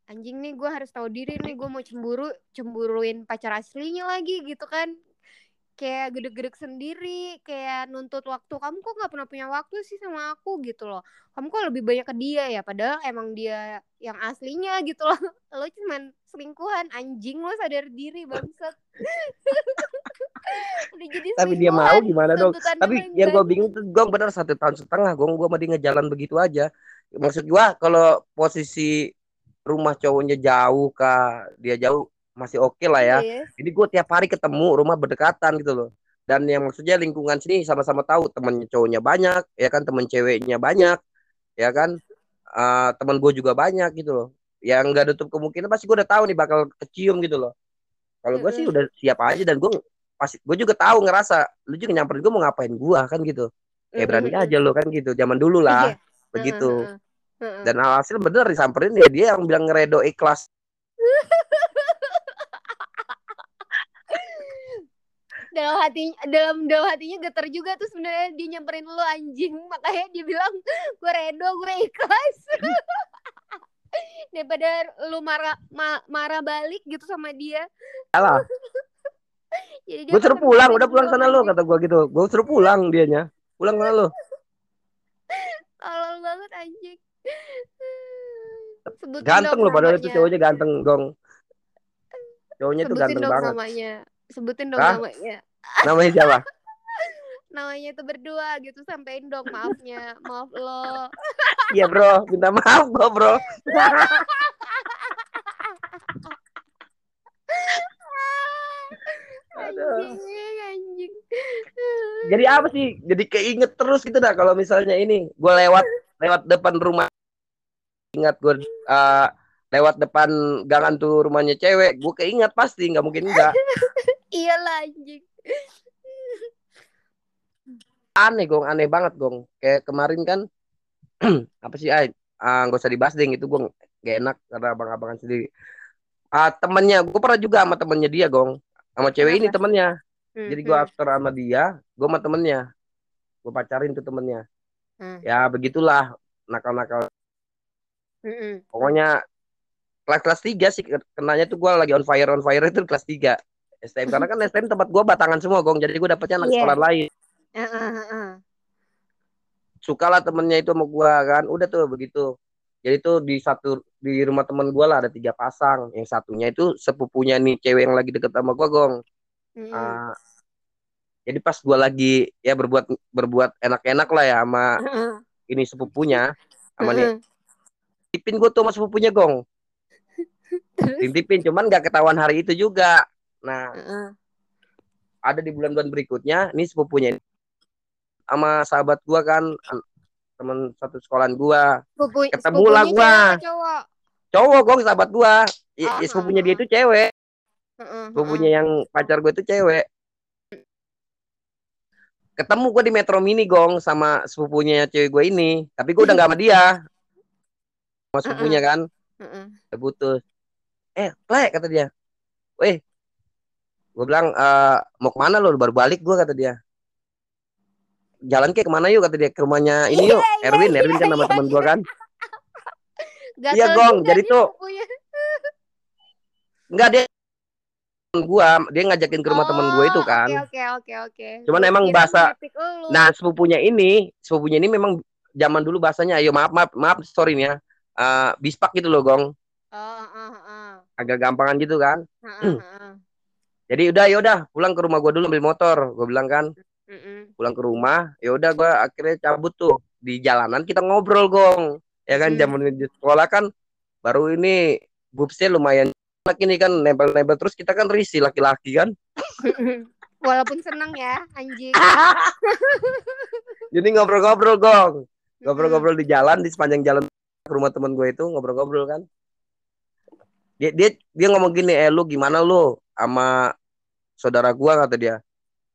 anjing nih gue harus tahu diri nih gue mau cemburu cemburuin pacar aslinya lagi gitu kan. Kayak gedek-gedek sendiri kayak nuntut waktu kamu kok nggak pernah punya waktu sih sama aku? gitu loh. Kamu kok lebih banyak ke dia ya? Padahal emang dia yang aslinya gitu loh. Lo cuman selingkuhan anjing lo sadar diri bangsat udah jadi tapi dia mau gimana dong tapi yang gue bingung tuh gue bener satu tahun setengah gue gue dia ngejalan begitu aja maksud gue kalau posisi rumah cowoknya jauh kah dia jauh masih oke lah ya Iya. Jadi gue tiap hari ketemu rumah berdekatan gitu loh. Dan yang maksudnya lingkungan sini sama-sama tahu temennya cowoknya banyak, ya kan temen ceweknya banyak, ya kan Eh teman gue juga banyak gitu loh. Yang nggak nutup kemungkinan pasti gue udah tahu nih bakal kecium gitu loh. Kalau gue sih udah siap aja dan gue pasti gue juga tahu ngerasa lu juga nyamperin gue mau ngapain gue kan gitu. Ya berani aja lo kan gitu. Zaman dulu lah Iya. begitu. Dan alhasil bener disamperin ya dia yang bilang ngeredo ikhlas. dalam hati dalam dalam hatinya getar juga tuh sebenarnya dia nyamperin lu anjing makanya dia bilang gue redo gue ikhlas daripada lu marah ma- marah balik gitu sama dia Alah, jadi gue suruh pulang, udah pulang sana lo kata gue gitu. Gue suruh pulang dianya. Pulang sana lo. tolol banget anjing sebutin Ganteng dong loh padahal itu cowoknya ganteng gong. Cowoknya tuh sebutin ganteng dong banget. namanya sebutin dong Hah? namanya Namanya siapa? namanya itu berdua gitu sampein dong maafnya maaf lo Iya bro, minta maaf gua bro. Aduh. Anjing anjing Jadi apa sih? Jadi keinget terus gitu dah kalau misalnya ini gue lewat lewat depan rumah ingat gue eh, lewat depan gangan tuh rumahnya cewek, gue keinget pasti nggak mungkin enggak. iyalah anjing Aneh gong, aneh banget gong. Kayak kemarin kan apa sih ay ah nggak usah dibahas deh itu gue gak enak karena abang-abangan sendiri. Ah temennya, gue pernah juga sama temennya dia gong, sama cewek ini temennya. Jadi gue Hmm, aktor sama dia, gue sama temennya. Gue pacarin tuh temennya. Hmm. Ya begitulah nakal-nakal. hmm, hmm. Pokoknya kelas kelas tiga sih kenanya tuh gue lagi on fire on fire itu kelas 3 STM karena kan STM tempat gue batangan semua gong jadi gue dapetnya anak Iya. sekolah lain ah, ah, ah. suka lah temennya itu sama gue kan udah tuh begitu jadi tuh di satu di rumah temen gue lah ada tiga pasang. Yang satunya itu sepupunya nih cewek yang lagi deket sama gue gong. Hmm, Ah, jadi pas gue lagi ya berbuat berbuat enak-enak lah ya sama hmm. ini sepupunya sama nih. Heeh. titipin gue tuh sama sepupunya gong. Titipin cuman nggak ketahuan hari itu juga. Nah ada di bulan-bulan berikutnya nih sepupunya ini sama sahabat gua kan an- teman satu sekolahan gua. Sepupu- Ketemu lah gua. cowok. cowok gong sahabat gua. I- Ah, i- sepupunya dia itu cewek. Heeh, sepupunya yang pacar gue itu cewek. Ketemu gue di Metro Mini gong sama sepupunya cewek gue ini. Tapi gue udah nggak sama dia. Sama sepupunya kan. Heeh. udah putus. Eh plek kata dia. Weh. Gue bilang "Eh, mau ke mana lo? Baru balik gue kata dia jalan ke ke mana yuk kata dia. Ke rumahnya ini yuk. Iya, Erwin iya, Erwin kan nama iya, teman gue kan. Iya, Gong. Jadi tuh- enggak dia gua. Dia ngajakin ke rumah temen gue itu Oh, kan. Oke oke oke. Oke. Cuman Gua emang bahasa- nah sepupunya ini sepupunya ini memang zaman dulu bahasanya ayo maaf maaf maaf sorry nih ya. Eh, bispak gitu loh gong. Oh, heeh, heeh. agak gampangan gitu kan. Heeh, heeh. jadi udah ya udah pulang ke rumah gua dulu ambil motor gue bilang kan Mm-mm. pulang ke rumah ya udah gua akhirnya cabut tuh. Di jalanan kita ngobrol gong. Ya kan Hmm. zaman di sekolah kan baru ini bubsnya lumayan enak ini kan nempel-nempel. Terus kita kan risih laki-laki kan. Walaupun seneng ya, anjing. jadi ngobrol-ngobrol gong. Ngobrol-ngobrol di jalan di sepanjang jalan ke rumah teman gue itu ngobrol-ngobrol kan. Dia dia dia ngomong gini eh lu gimana lu sama saudara gua? kata dia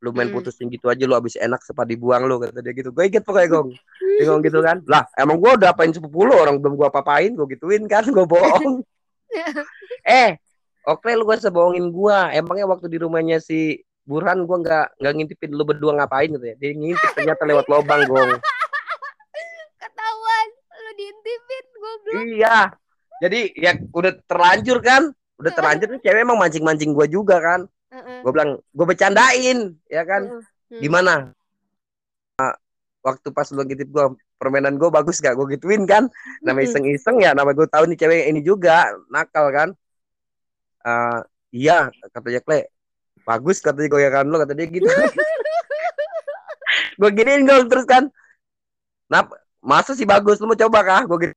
lu main Hmm. putusin gitu aja lu habis enak sepa dibuang lu kata dia gitu gue inget pokoknya gong dia ngomong gitu kan lah emang gua udah apain sepupu lu orang belum gua apa-apain gua gituin kan gua bohong eh oke lu gak usah bohongin gua emangnya waktu di rumahnya si Burhan gua nggak nggak ngintipin lu berdua ngapain gitu ya dia ngintip ternyata lewat lobang gong Ketahuan, lu diintipin goblok. Iya. Jadi ya udah terlanjur kan? Udah terlanjur tuh cewek emang mancing-mancing gua juga kan. Gue bilang, gue bercandain, ya kan? Hmm. Gimana? Ah, waktu pas lu ngintip gua permainan gua bagus gak? Gue gituin kan? Nama Mm-mm. iseng-iseng ya, nama gue tahu nih cewek ini juga nakal kan? Ah, iya, katanya Kle. Bagus katanya goyangan lu, kata dia gitu. gue giniin gue terus kan. Nap, masa sih bagus? Lu mau coba kah? Gue gitu.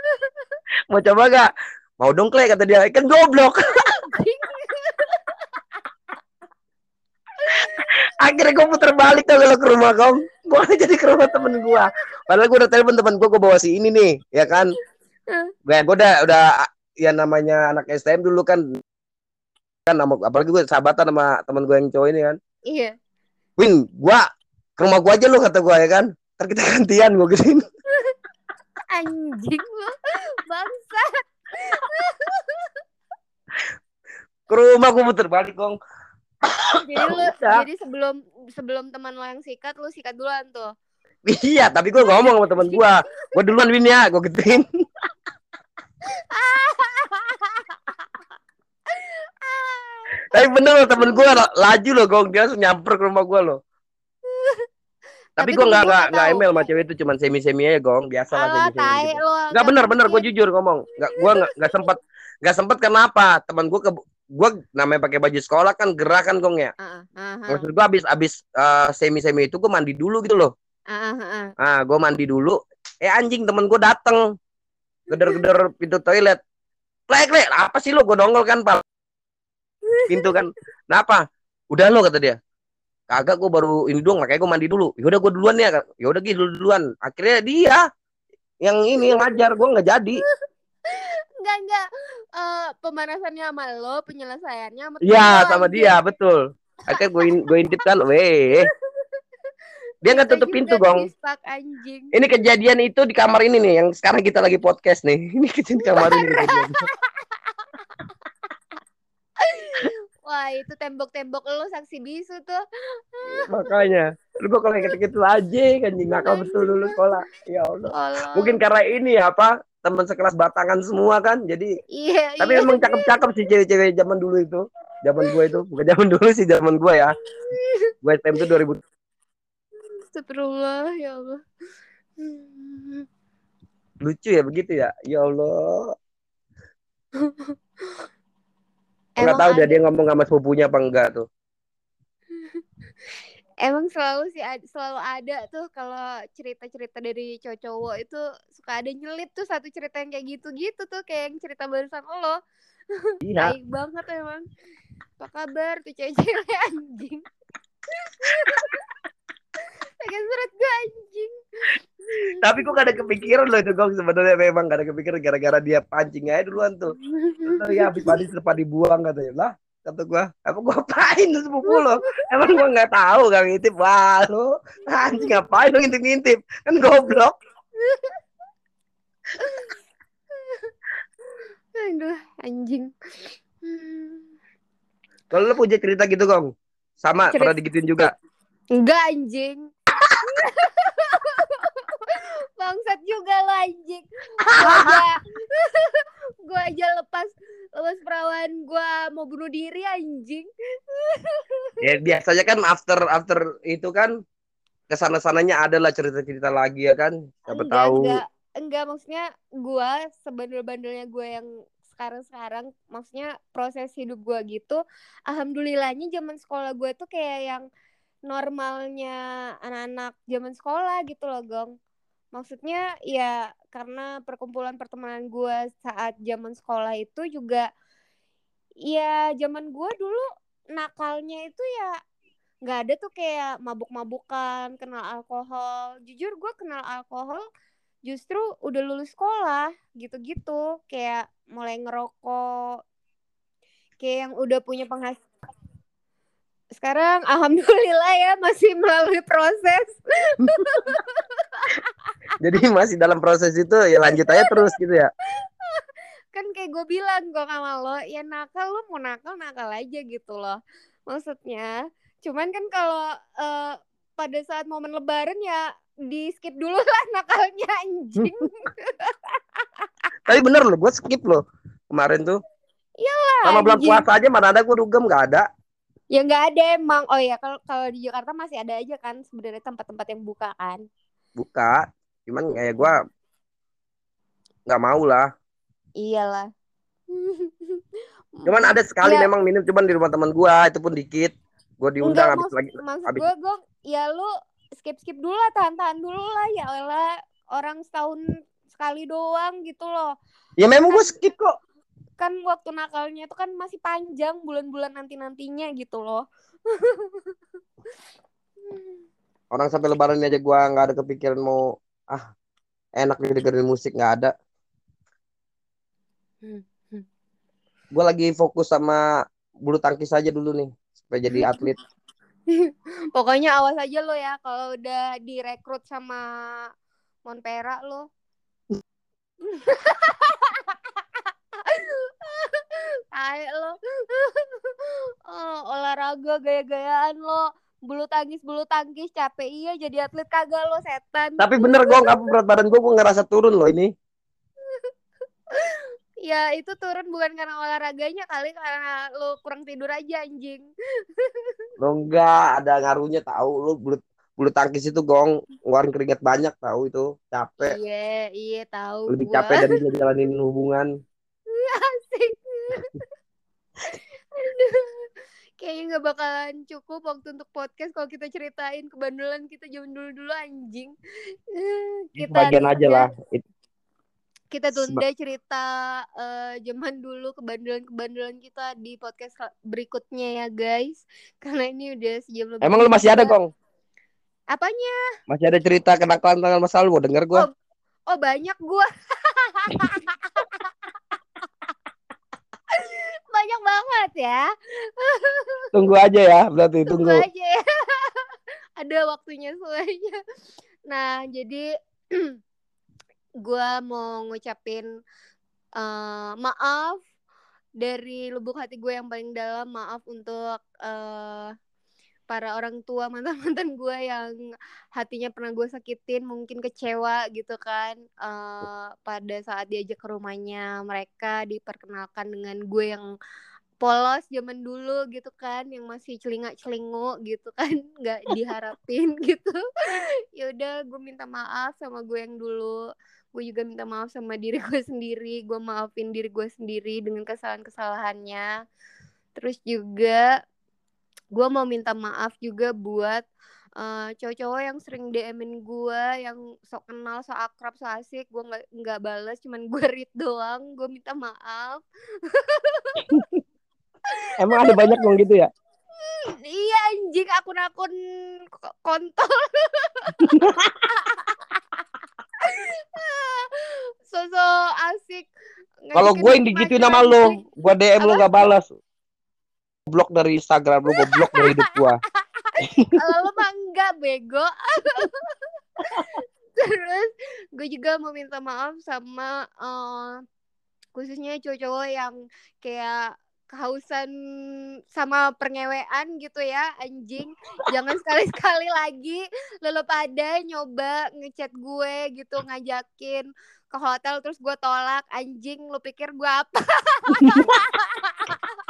mau coba gak? Mau dong Kle, kata dia. Kan goblok. Akhirnya gue puter balik tuh kalau ke rumah kamu. Gue jadi ke rumah temen gue. Padahal gue udah telepon temen gue, gue bawa si ini nih, ya kan? Gue gue udah udah ya namanya anak STM dulu kan kan nama apalagi gue sahabatan sama temen gue yang cowok ini kan. Iya. Win, gua ke rumah gua aja lu kata gua ya kan. Ntar kita gantian gua gituin. Anjing lu. Bangsa. Ke rumah gua muter balik gong. Jadi lu jadi sebelum sebelum teman lo yang sikat, lu sikat duluan tuh. Iya, tapi gua ngomong sama temen gua. Gua duluan Win ya, gua gituin. Tapi bener loh temen gue laju loh gong dia langsung nyamper ke rumah gue loh. Tapi Tapi gue nggak nggak nggak email sama cewek itu cuman semi semi aja gong biasa lah semi semi. Gitu. lu. Nggak bener bener gue jujur ngomong. Nggak gue nggak nggak sempet nggak sempet kenapa teman gue ke gue namanya pakai baju sekolah kan gerah kan gong ya. Heeh, heeh, Maksud gue abis abis semi semi itu gue mandi dulu gitu loh. heeh, heeh. Ah gue mandi dulu. Eh anjing temen gue dateng geder-geder pintu toilet. Plek plek apa sih lo gue dongol kan pak pintu kan. Kenapa? Udah lo kata dia. Kagak gue baru ini doang makanya gue mandi dulu. Yaudah gue duluan ya. Yaudah gitu duluan. Akhirnya dia yang ini yang ngajar gue nggak jadi. Enggak enggak. Eh pemanasannya sama lo, penyelesaiannya sama Iya sama dia betul. Akhirnya gue gue intip kan, weh. Dia nggak tutup pintu gong. anjing. Ini kejadian itu di kamar ini nih, yang sekarang kita lagi podcast nih. Ini kejadian di kamar ini. Wah, itu tembok-tembok lo saksi bisu tuh. Makanya, lu gue kalau gitu-gitu aja kan nakal betul dulu sekolah. Ya Allah. Allah. Mungkin karena ini ya, apa teman sekelas batangan semua kan, jadi Iya, tapi iya. emang cakep-cakep sih cewek-cewek zaman dulu itu. Zaman gue itu, bukan zaman dulu sih zaman gue ya. Gue STM itu 2000 Astagfirullah, ya Allah. Hmm. lucu ya begitu ya. Ya Allah. Enggak Emang tahu ada- dia ngomong sama sepupunya apa enggak tuh. emang selalu sih selalu ada tuh kalau cerita-cerita dari cowok-cowok itu suka ada nyelip tuh satu cerita yang kayak gitu-gitu tuh kayak yang cerita barusan lo Iya. baik banget emang apa kabar tuh cewek-cewek anjing pengen surat gue anjing Tapi kok gak ada kepikiran loh itu gong sebenarnya memang gak ada kepikiran gara-gara dia pancing aja duluan tuh. Terus ya habis mandi sempat dibuang katanya. Lah kata gua, apa gua apain tuh sepupu lo? Emang gua nggak tahu kang ngintip. Wah lo anjing ngapain lo ngintip-ngintip? Kan goblok. aduh anjing Hmm. Kalau lo punya cerita gitu gong, sama Cerita- pernah digituin juga. enggak anjing bangsat juga lo anjing. Gua aja. Aja lepas lepas perawan gua mau bunuh diri anjing. Ya biasanya kan after after itu kan ke sana sananya adalah cerita-cerita lagi ya kan. Siapa enggak tahu. enggak. Enggak maksudnya gua sebandel-bandelnya gua yang sekarang-sekarang maksudnya proses hidup gua gitu alhamdulillahnya zaman sekolah gue tuh kayak yang normalnya anak-anak zaman sekolah gitu loh gong maksudnya ya karena perkumpulan pertemanan gue saat zaman sekolah itu juga ya zaman gue dulu nakalnya itu ya nggak ada tuh kayak mabuk-mabukan kenal alkohol. Jujur gue kenal alkohol justru udah lulus sekolah gitu-gitu. Kayak mulai ngerokok kayak yang udah punya penghasilan sekarang alhamdulillah ya masih melalui proses Jadi masih dalam proses itu ya lanjut aja terus gitu ya. kan kayak gue bilang gue sama lo ya nakal lo mau nakal nakal aja gitu loh maksudnya cuman kan kalau eh, pada saat momen lebaran ya di skip dulu lah nakalnya anjing Tapi bener loh, gue skip loh kemarin tuh. Iyalah, Sama bulan puasa aja mana ada gue dugem nggak ada. ya nggak ada emang oh ya kalau kalau di Jakarta masih ada aja kan sebenarnya tempat-tempat yang buka kan Buka. Cuman kayak gue nggak mau lah. iyalah Cuman ada sekali Ya. memang minum cuman di rumah teman gue itu pun dikit. Gue diundang habis lagi. maksud habis- gue gue ya lu skip skip dulu lah tahan tahan dulu lah ya elah orang setahun sekali doang gitu loh Ya memang gue skip kok. kan waktu nakalnya itu kan masih panjang bulan-bulan nanti nantinya gitu loh Orang sampai lebaran aja gue nggak ada kepikiran mau ah enak nih dengerin musik nggak ada. Hmm, hmm. Gue lagi fokus sama bulu tangkis aja dulu nih supaya jadi atlet. pokoknya awas aja lo ya kalau udah direkrut sama Monpera lo Tai lo oh, olahraga gaya-gayaan lo bulu tangkis bulu tangkis capek iya jadi atlet kagak lo setan Tapi bener gue apa berat badan gue gue ngerasa turun loh ini. ya itu turun bukan karena olahraganya kali karena lo kurang tidur aja anjing Lo enggak ada ngaruhnya tahu lo bulu bulu tangkis itu gong ngeluarin keringat banyak tahu itu capek iya iya tahu lebih gua. capek dari ngejalanin hubungan Asik. Aduh. Kayaknya nggak bakalan cukup waktu untuk podcast kalau kita ceritain kebandelan kita zaman dulu-dulu anjing. Eh, Itu bagian aja lah It- Kita tunda cerita eh, zaman dulu kebandelan-kebandelan kita di podcast berikutnya ya guys. Karena ini udah sejam lebih. emang lo masih ada gong Apanya? masih ada cerita kenakalan tanggal masa lalu denger gue Oh. Oh banyak gua. banyak banget ya. tunggu aja ya berarti tunggu tunggu aja ya. ada waktunya semuanya nah jadi gua mau ngucapin eh, maaf dari lubuk hati gue yang paling dalam maaf untuk eh, para orang tua mantan mantan gue yang hatinya pernah gue sakitin mungkin kecewa gitu kan eh, pada saat diajak ke rumahnya mereka diperkenalkan dengan gue yang polos zaman dulu gitu kan yang masih celingak celinguk gitu kan nggak diharapin gitu. Ya udah gue minta maaf sama gue yang dulu. Gue juga minta maaf sama diri gue sendiri. Gue maafin diri gue sendiri dengan kesalahan kesalahannya terus juga gue mau minta maaf juga buat eh, cowok-cowok yang sering DM-in gue yang sok kenal sok akrab sok asik gue nggak nggak balas cuman gue read doang gue minta maaf Emang ada banyak yang gitu ya? iya anjing akun-akun ko- kontol sosok asik Kalau gue yang digituin sama lo, gue. DM lo gak balas. Blok dari Instagram lo, gue blok dari hidup gue. Kalau lu mah bego. Terus gue juga mau minta maaf sama eh, khususnya cowok-cowok yang kayak kehausan sama perngewean gitu ya anjing jangan sekali-sekali lagi lo pada nyoba ngechat gue gitu ngajakin ke hotel terus gue tolak anjing lu pikir gue apa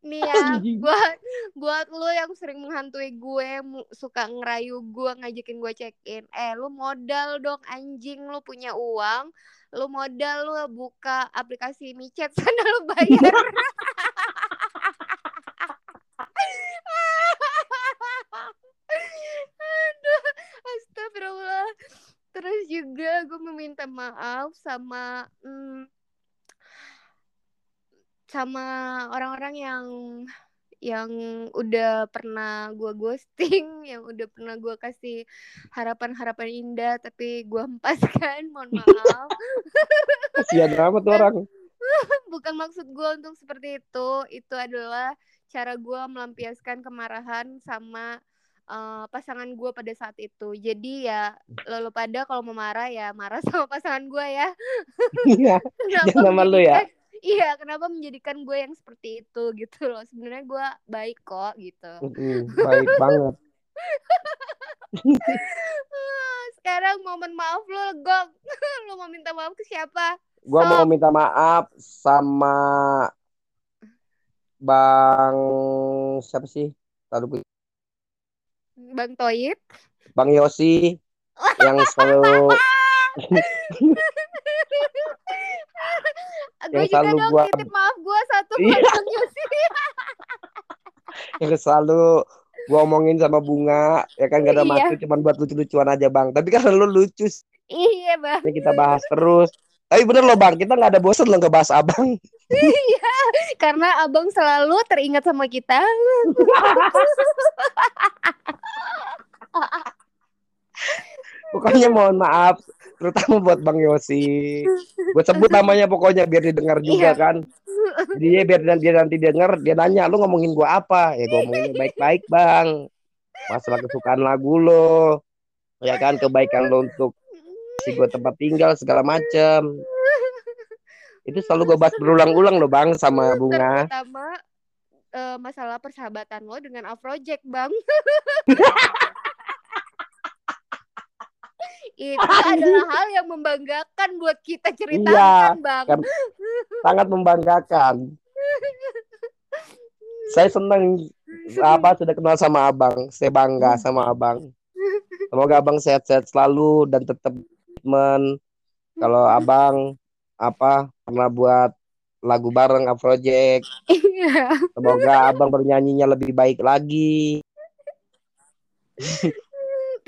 nih ya buat buat lu yang sering menghantui gue suka ngerayu gue ngajakin gue check in eh lu modal dong anjing. Lu punya uang lu modal lu buka aplikasi micet sana lu bayar. Aduh astagfirullah. Terus juga gue meminta maaf sama mm, sama orang-orang yang yang udah pernah gue ghosting, yang udah pernah gue kasih harapan-harapan indah, tapi gue hempaskan, mohon maaf. Kasihan amat tuh orang. Bukan maksud gue untuk seperti itu, itu adalah cara gue melampiaskan kemarahan sama eh, pasangan gue pada saat itu. Jadi ya lo pada kalau mau marah ya marah sama pasangan gue ya. Iya. Jangan sama lu ya. menjadikan- Iya, kenapa menjadikan gue yang seperti itu gitu loh. Sebenarnya gue baik kok gitu. Baik banget. Ah, Sekarang momen maaf lo, Gong. lo mau minta maaf ke siapa? Gue mau minta maaf sama Bang siapa sih? Tadi Bang Toyib. Bang Yosi yang selalu Gue juga selalu dong gua- titip maaf gue satu Iya. yang selalu gue omongin sama bunga ya kan gak ada Iya. maksud cuman buat lucu-lucuan aja bang tapi kan lu lucu Iya bang. kita bahas terus tapi bener loh bang kita nggak ada bosan loh ngebahas abang Karena abang selalu teringat sama kita. pokoknya mohon maaf terutama buat bang Yosi. Gue sebut namanya pokoknya biar didengar juga Iya. kan. Jadi dia biar dia, nanti denger dia nanya lu ngomongin gua apa? Ya gua ngomongin baik-baik bang. Masalah kesukaan lagu lo. Ya kan kebaikan lo untuk si gue tempat tinggal segala macem. Itu selalu gue bahas berulang-ulang lo bang sama bunga. Terutama eh, masalah persahabatan lo dengan Afrojack bang. Itu adalah hal yang membanggakan buat kita ceritakan bang. kan- sangat membanggakan. Saya senang apa sudah kenal sama abang. Saya bangga sama abang. Semoga abang sehat-sehat selalu dan tetap men. Kalau abang apa pernah buat lagu bareng Afrojack Iya. semoga abang bernyanyinya lebih baik lagi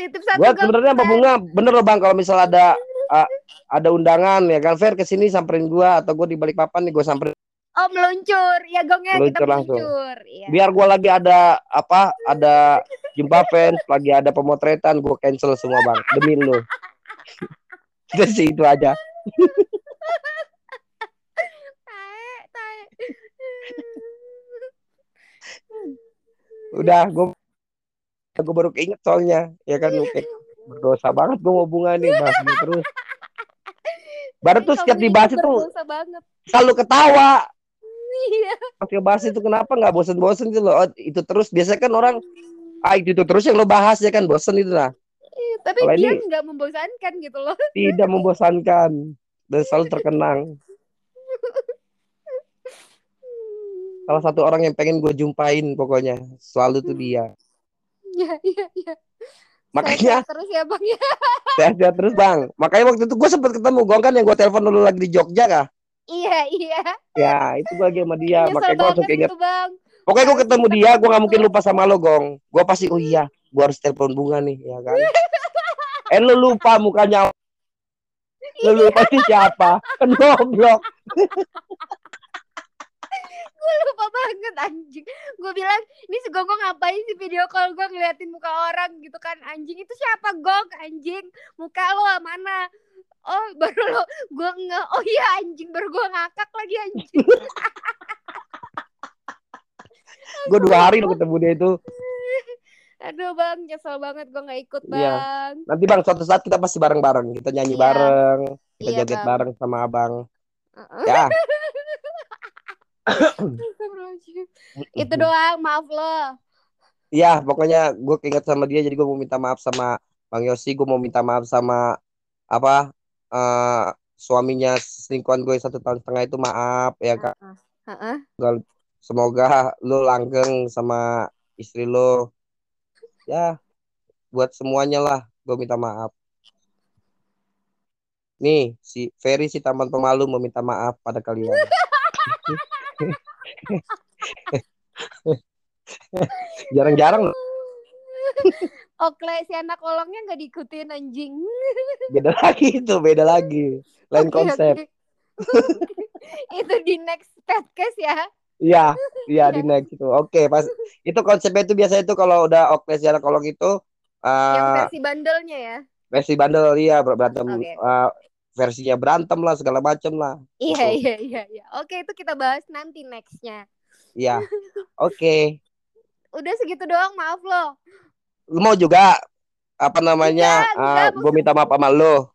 Titip satu buat sebenarnya Mbak Fer. Bunga bener loh bang kalau misal ada a- ada undangan ya kan Fer ke sini samperin gua atau gua di balik papan nih gua samperin Oh meluncur, ya gongnya kita Meluncur langsung. meluncur. Iya. biar gua lagi ada apa ada jumpa fans lagi ada pemotretan gua cancel semua bang demi lu Udah sih itu aja udah gua gua baru keinget soalnya. Ya kan oke berdosa banget gua mau bunga nih bahas ini terus. Baru tuh setiap dibahas itu berdosa banget. selalu ketawa. Iya. Oke bahas itu kenapa nggak bosen-bosen gitu loh. Oh, itu terus biasanya kan orang ah itu, itu terus yang lo bahas ya kan bosen itu lah. Iya, Tapi Kalau dia nggak membosankan gitu loh. tidak membosankan dan selalu terkenang. Salah satu orang yang pengen gue jumpain pokoknya selalu tuh dia Iya, iya, iya. makanya terus ya bang ya. sehat-sehat terus bang makanya waktu itu gue sempet ketemu gue kan yang gue telepon dulu lagi di Jogja kah Iya, iya. Ya, itu gue lagi sama dia. Nyesel Makanya gue langsung keinget. itu, Bang. Pokoknya gue ketemu dia, gue gak mungkin lupa sama lo, Gong. Gue pasti, oh iya, gue harus telepon bunga nih, ya kan. eh, lu lupa mukanya. Lu lupa sih siapa? Kan goblok. Gue lupa banget anjing. Gue bilang, ini si Gong ngapain sih video call gue ngeliatin muka orang gitu kan. Anjing itu siapa Gong? Anjing. Muka lo mana? Oh baru lo gue nge oh iya anjing baru gue ngakak lagi anjing Gue dua hari lo ketemu dia itu. aduh bang nyesel banget gue nggak ikut Iya. bang Nanti bang, suatu saat kita pasti bareng-bareng. Kita nyanyi Iya. bareng. Kita Iya, joget Bang. bareng sama abang. Heeh. Ya. Itu doang maaf lo Iya, pokoknya gue keinget sama dia, jadi gue mau minta maaf sama Bang Yosi. Gue mau minta maaf sama apa eh suaminya selingkuhan gue satu tahun setengah itu maaf ya kak. Heeh. Semoga lu langgeng sama istri lo. Ya, buat semuanya lah, gue minta maaf. Nih, si Ferry si taman pemalu meminta maaf pada kalian. Jarang-jarang loh, Okle si anak kolongnya nggak diikutin anjing beda lagi itu, beda lagi. Lain Oke, konsep. oke. itu di next podcast ya Iya, iya di next itu. Oke, pas itu konsepnya itu biasanya itu kalau udah Oke si anak kolong itu yang eh versi bandelnya ya versi bandel iya ber- berantem Oke. eh, versinya berantem lah segala macem lah. iya Betul. iya iya iya oke itu kita bahas nanti nextnya Iya. Oke. udah segitu doang maaf lo Lu mau juga apa namanya? Enggak, enggak, gue minta maaf sama lo.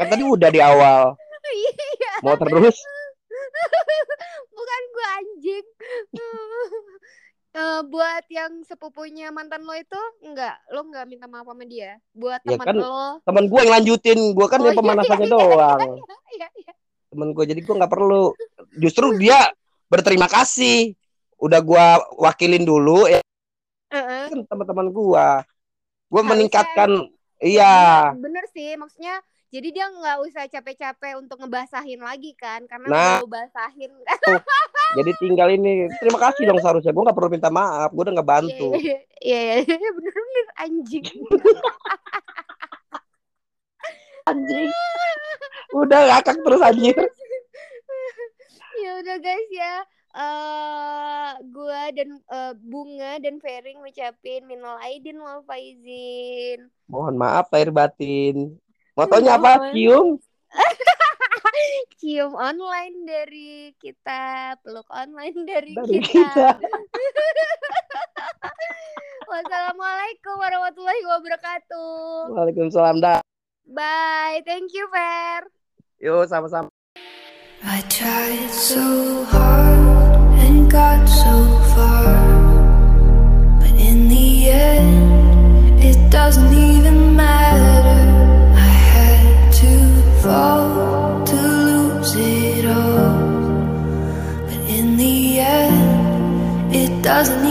kan tadi udah di awal. iya Mau terus? bukan gue anjing Eh, buat yang sepupunya mantan lo itu enggak lo enggak minta maaf sama dia buat Ya teman kan, lo Temen gue yang lanjutin, gue kan Oh, yang iya, pemanasannya iya, iya, doang. iya iya Temen gue jadi gue nggak perlu. Justru dia berterima kasih. Udah gue wakilin dulu ya Heeh. kan teman-teman gue. Gue meningkatkan, Ya, iya. bener, bener sih maksudnya jadi dia nggak usah capek-capek untuk ngebasahin lagi kan karena Nah. lo basahin Jadi tinggal ini. Terima kasih dong seharusnya. Gue nggak perlu minta maaf. Gue udah nggak bantu. Iya iya iya bener-bener anjing Anjing. Udah ngakak terus anjir. ya udah guys ya eh gua dan eh, bunga dan Ferry ngucapin minal aidin wal faizin Mohon maaf lahir batin. Fotonya apa? Cium. Cium online dari kita, peluk online dari, dari kita. kita. Wassalamualaikum warahmatullahi wabarakatuh. Waalaikumsalam. Da. Bye. Thank you, Fer. Yo, sama-sama. I tried so hard and got so far. But in the end, it doesn't even matter. to lose it all. But in the end, it doesn't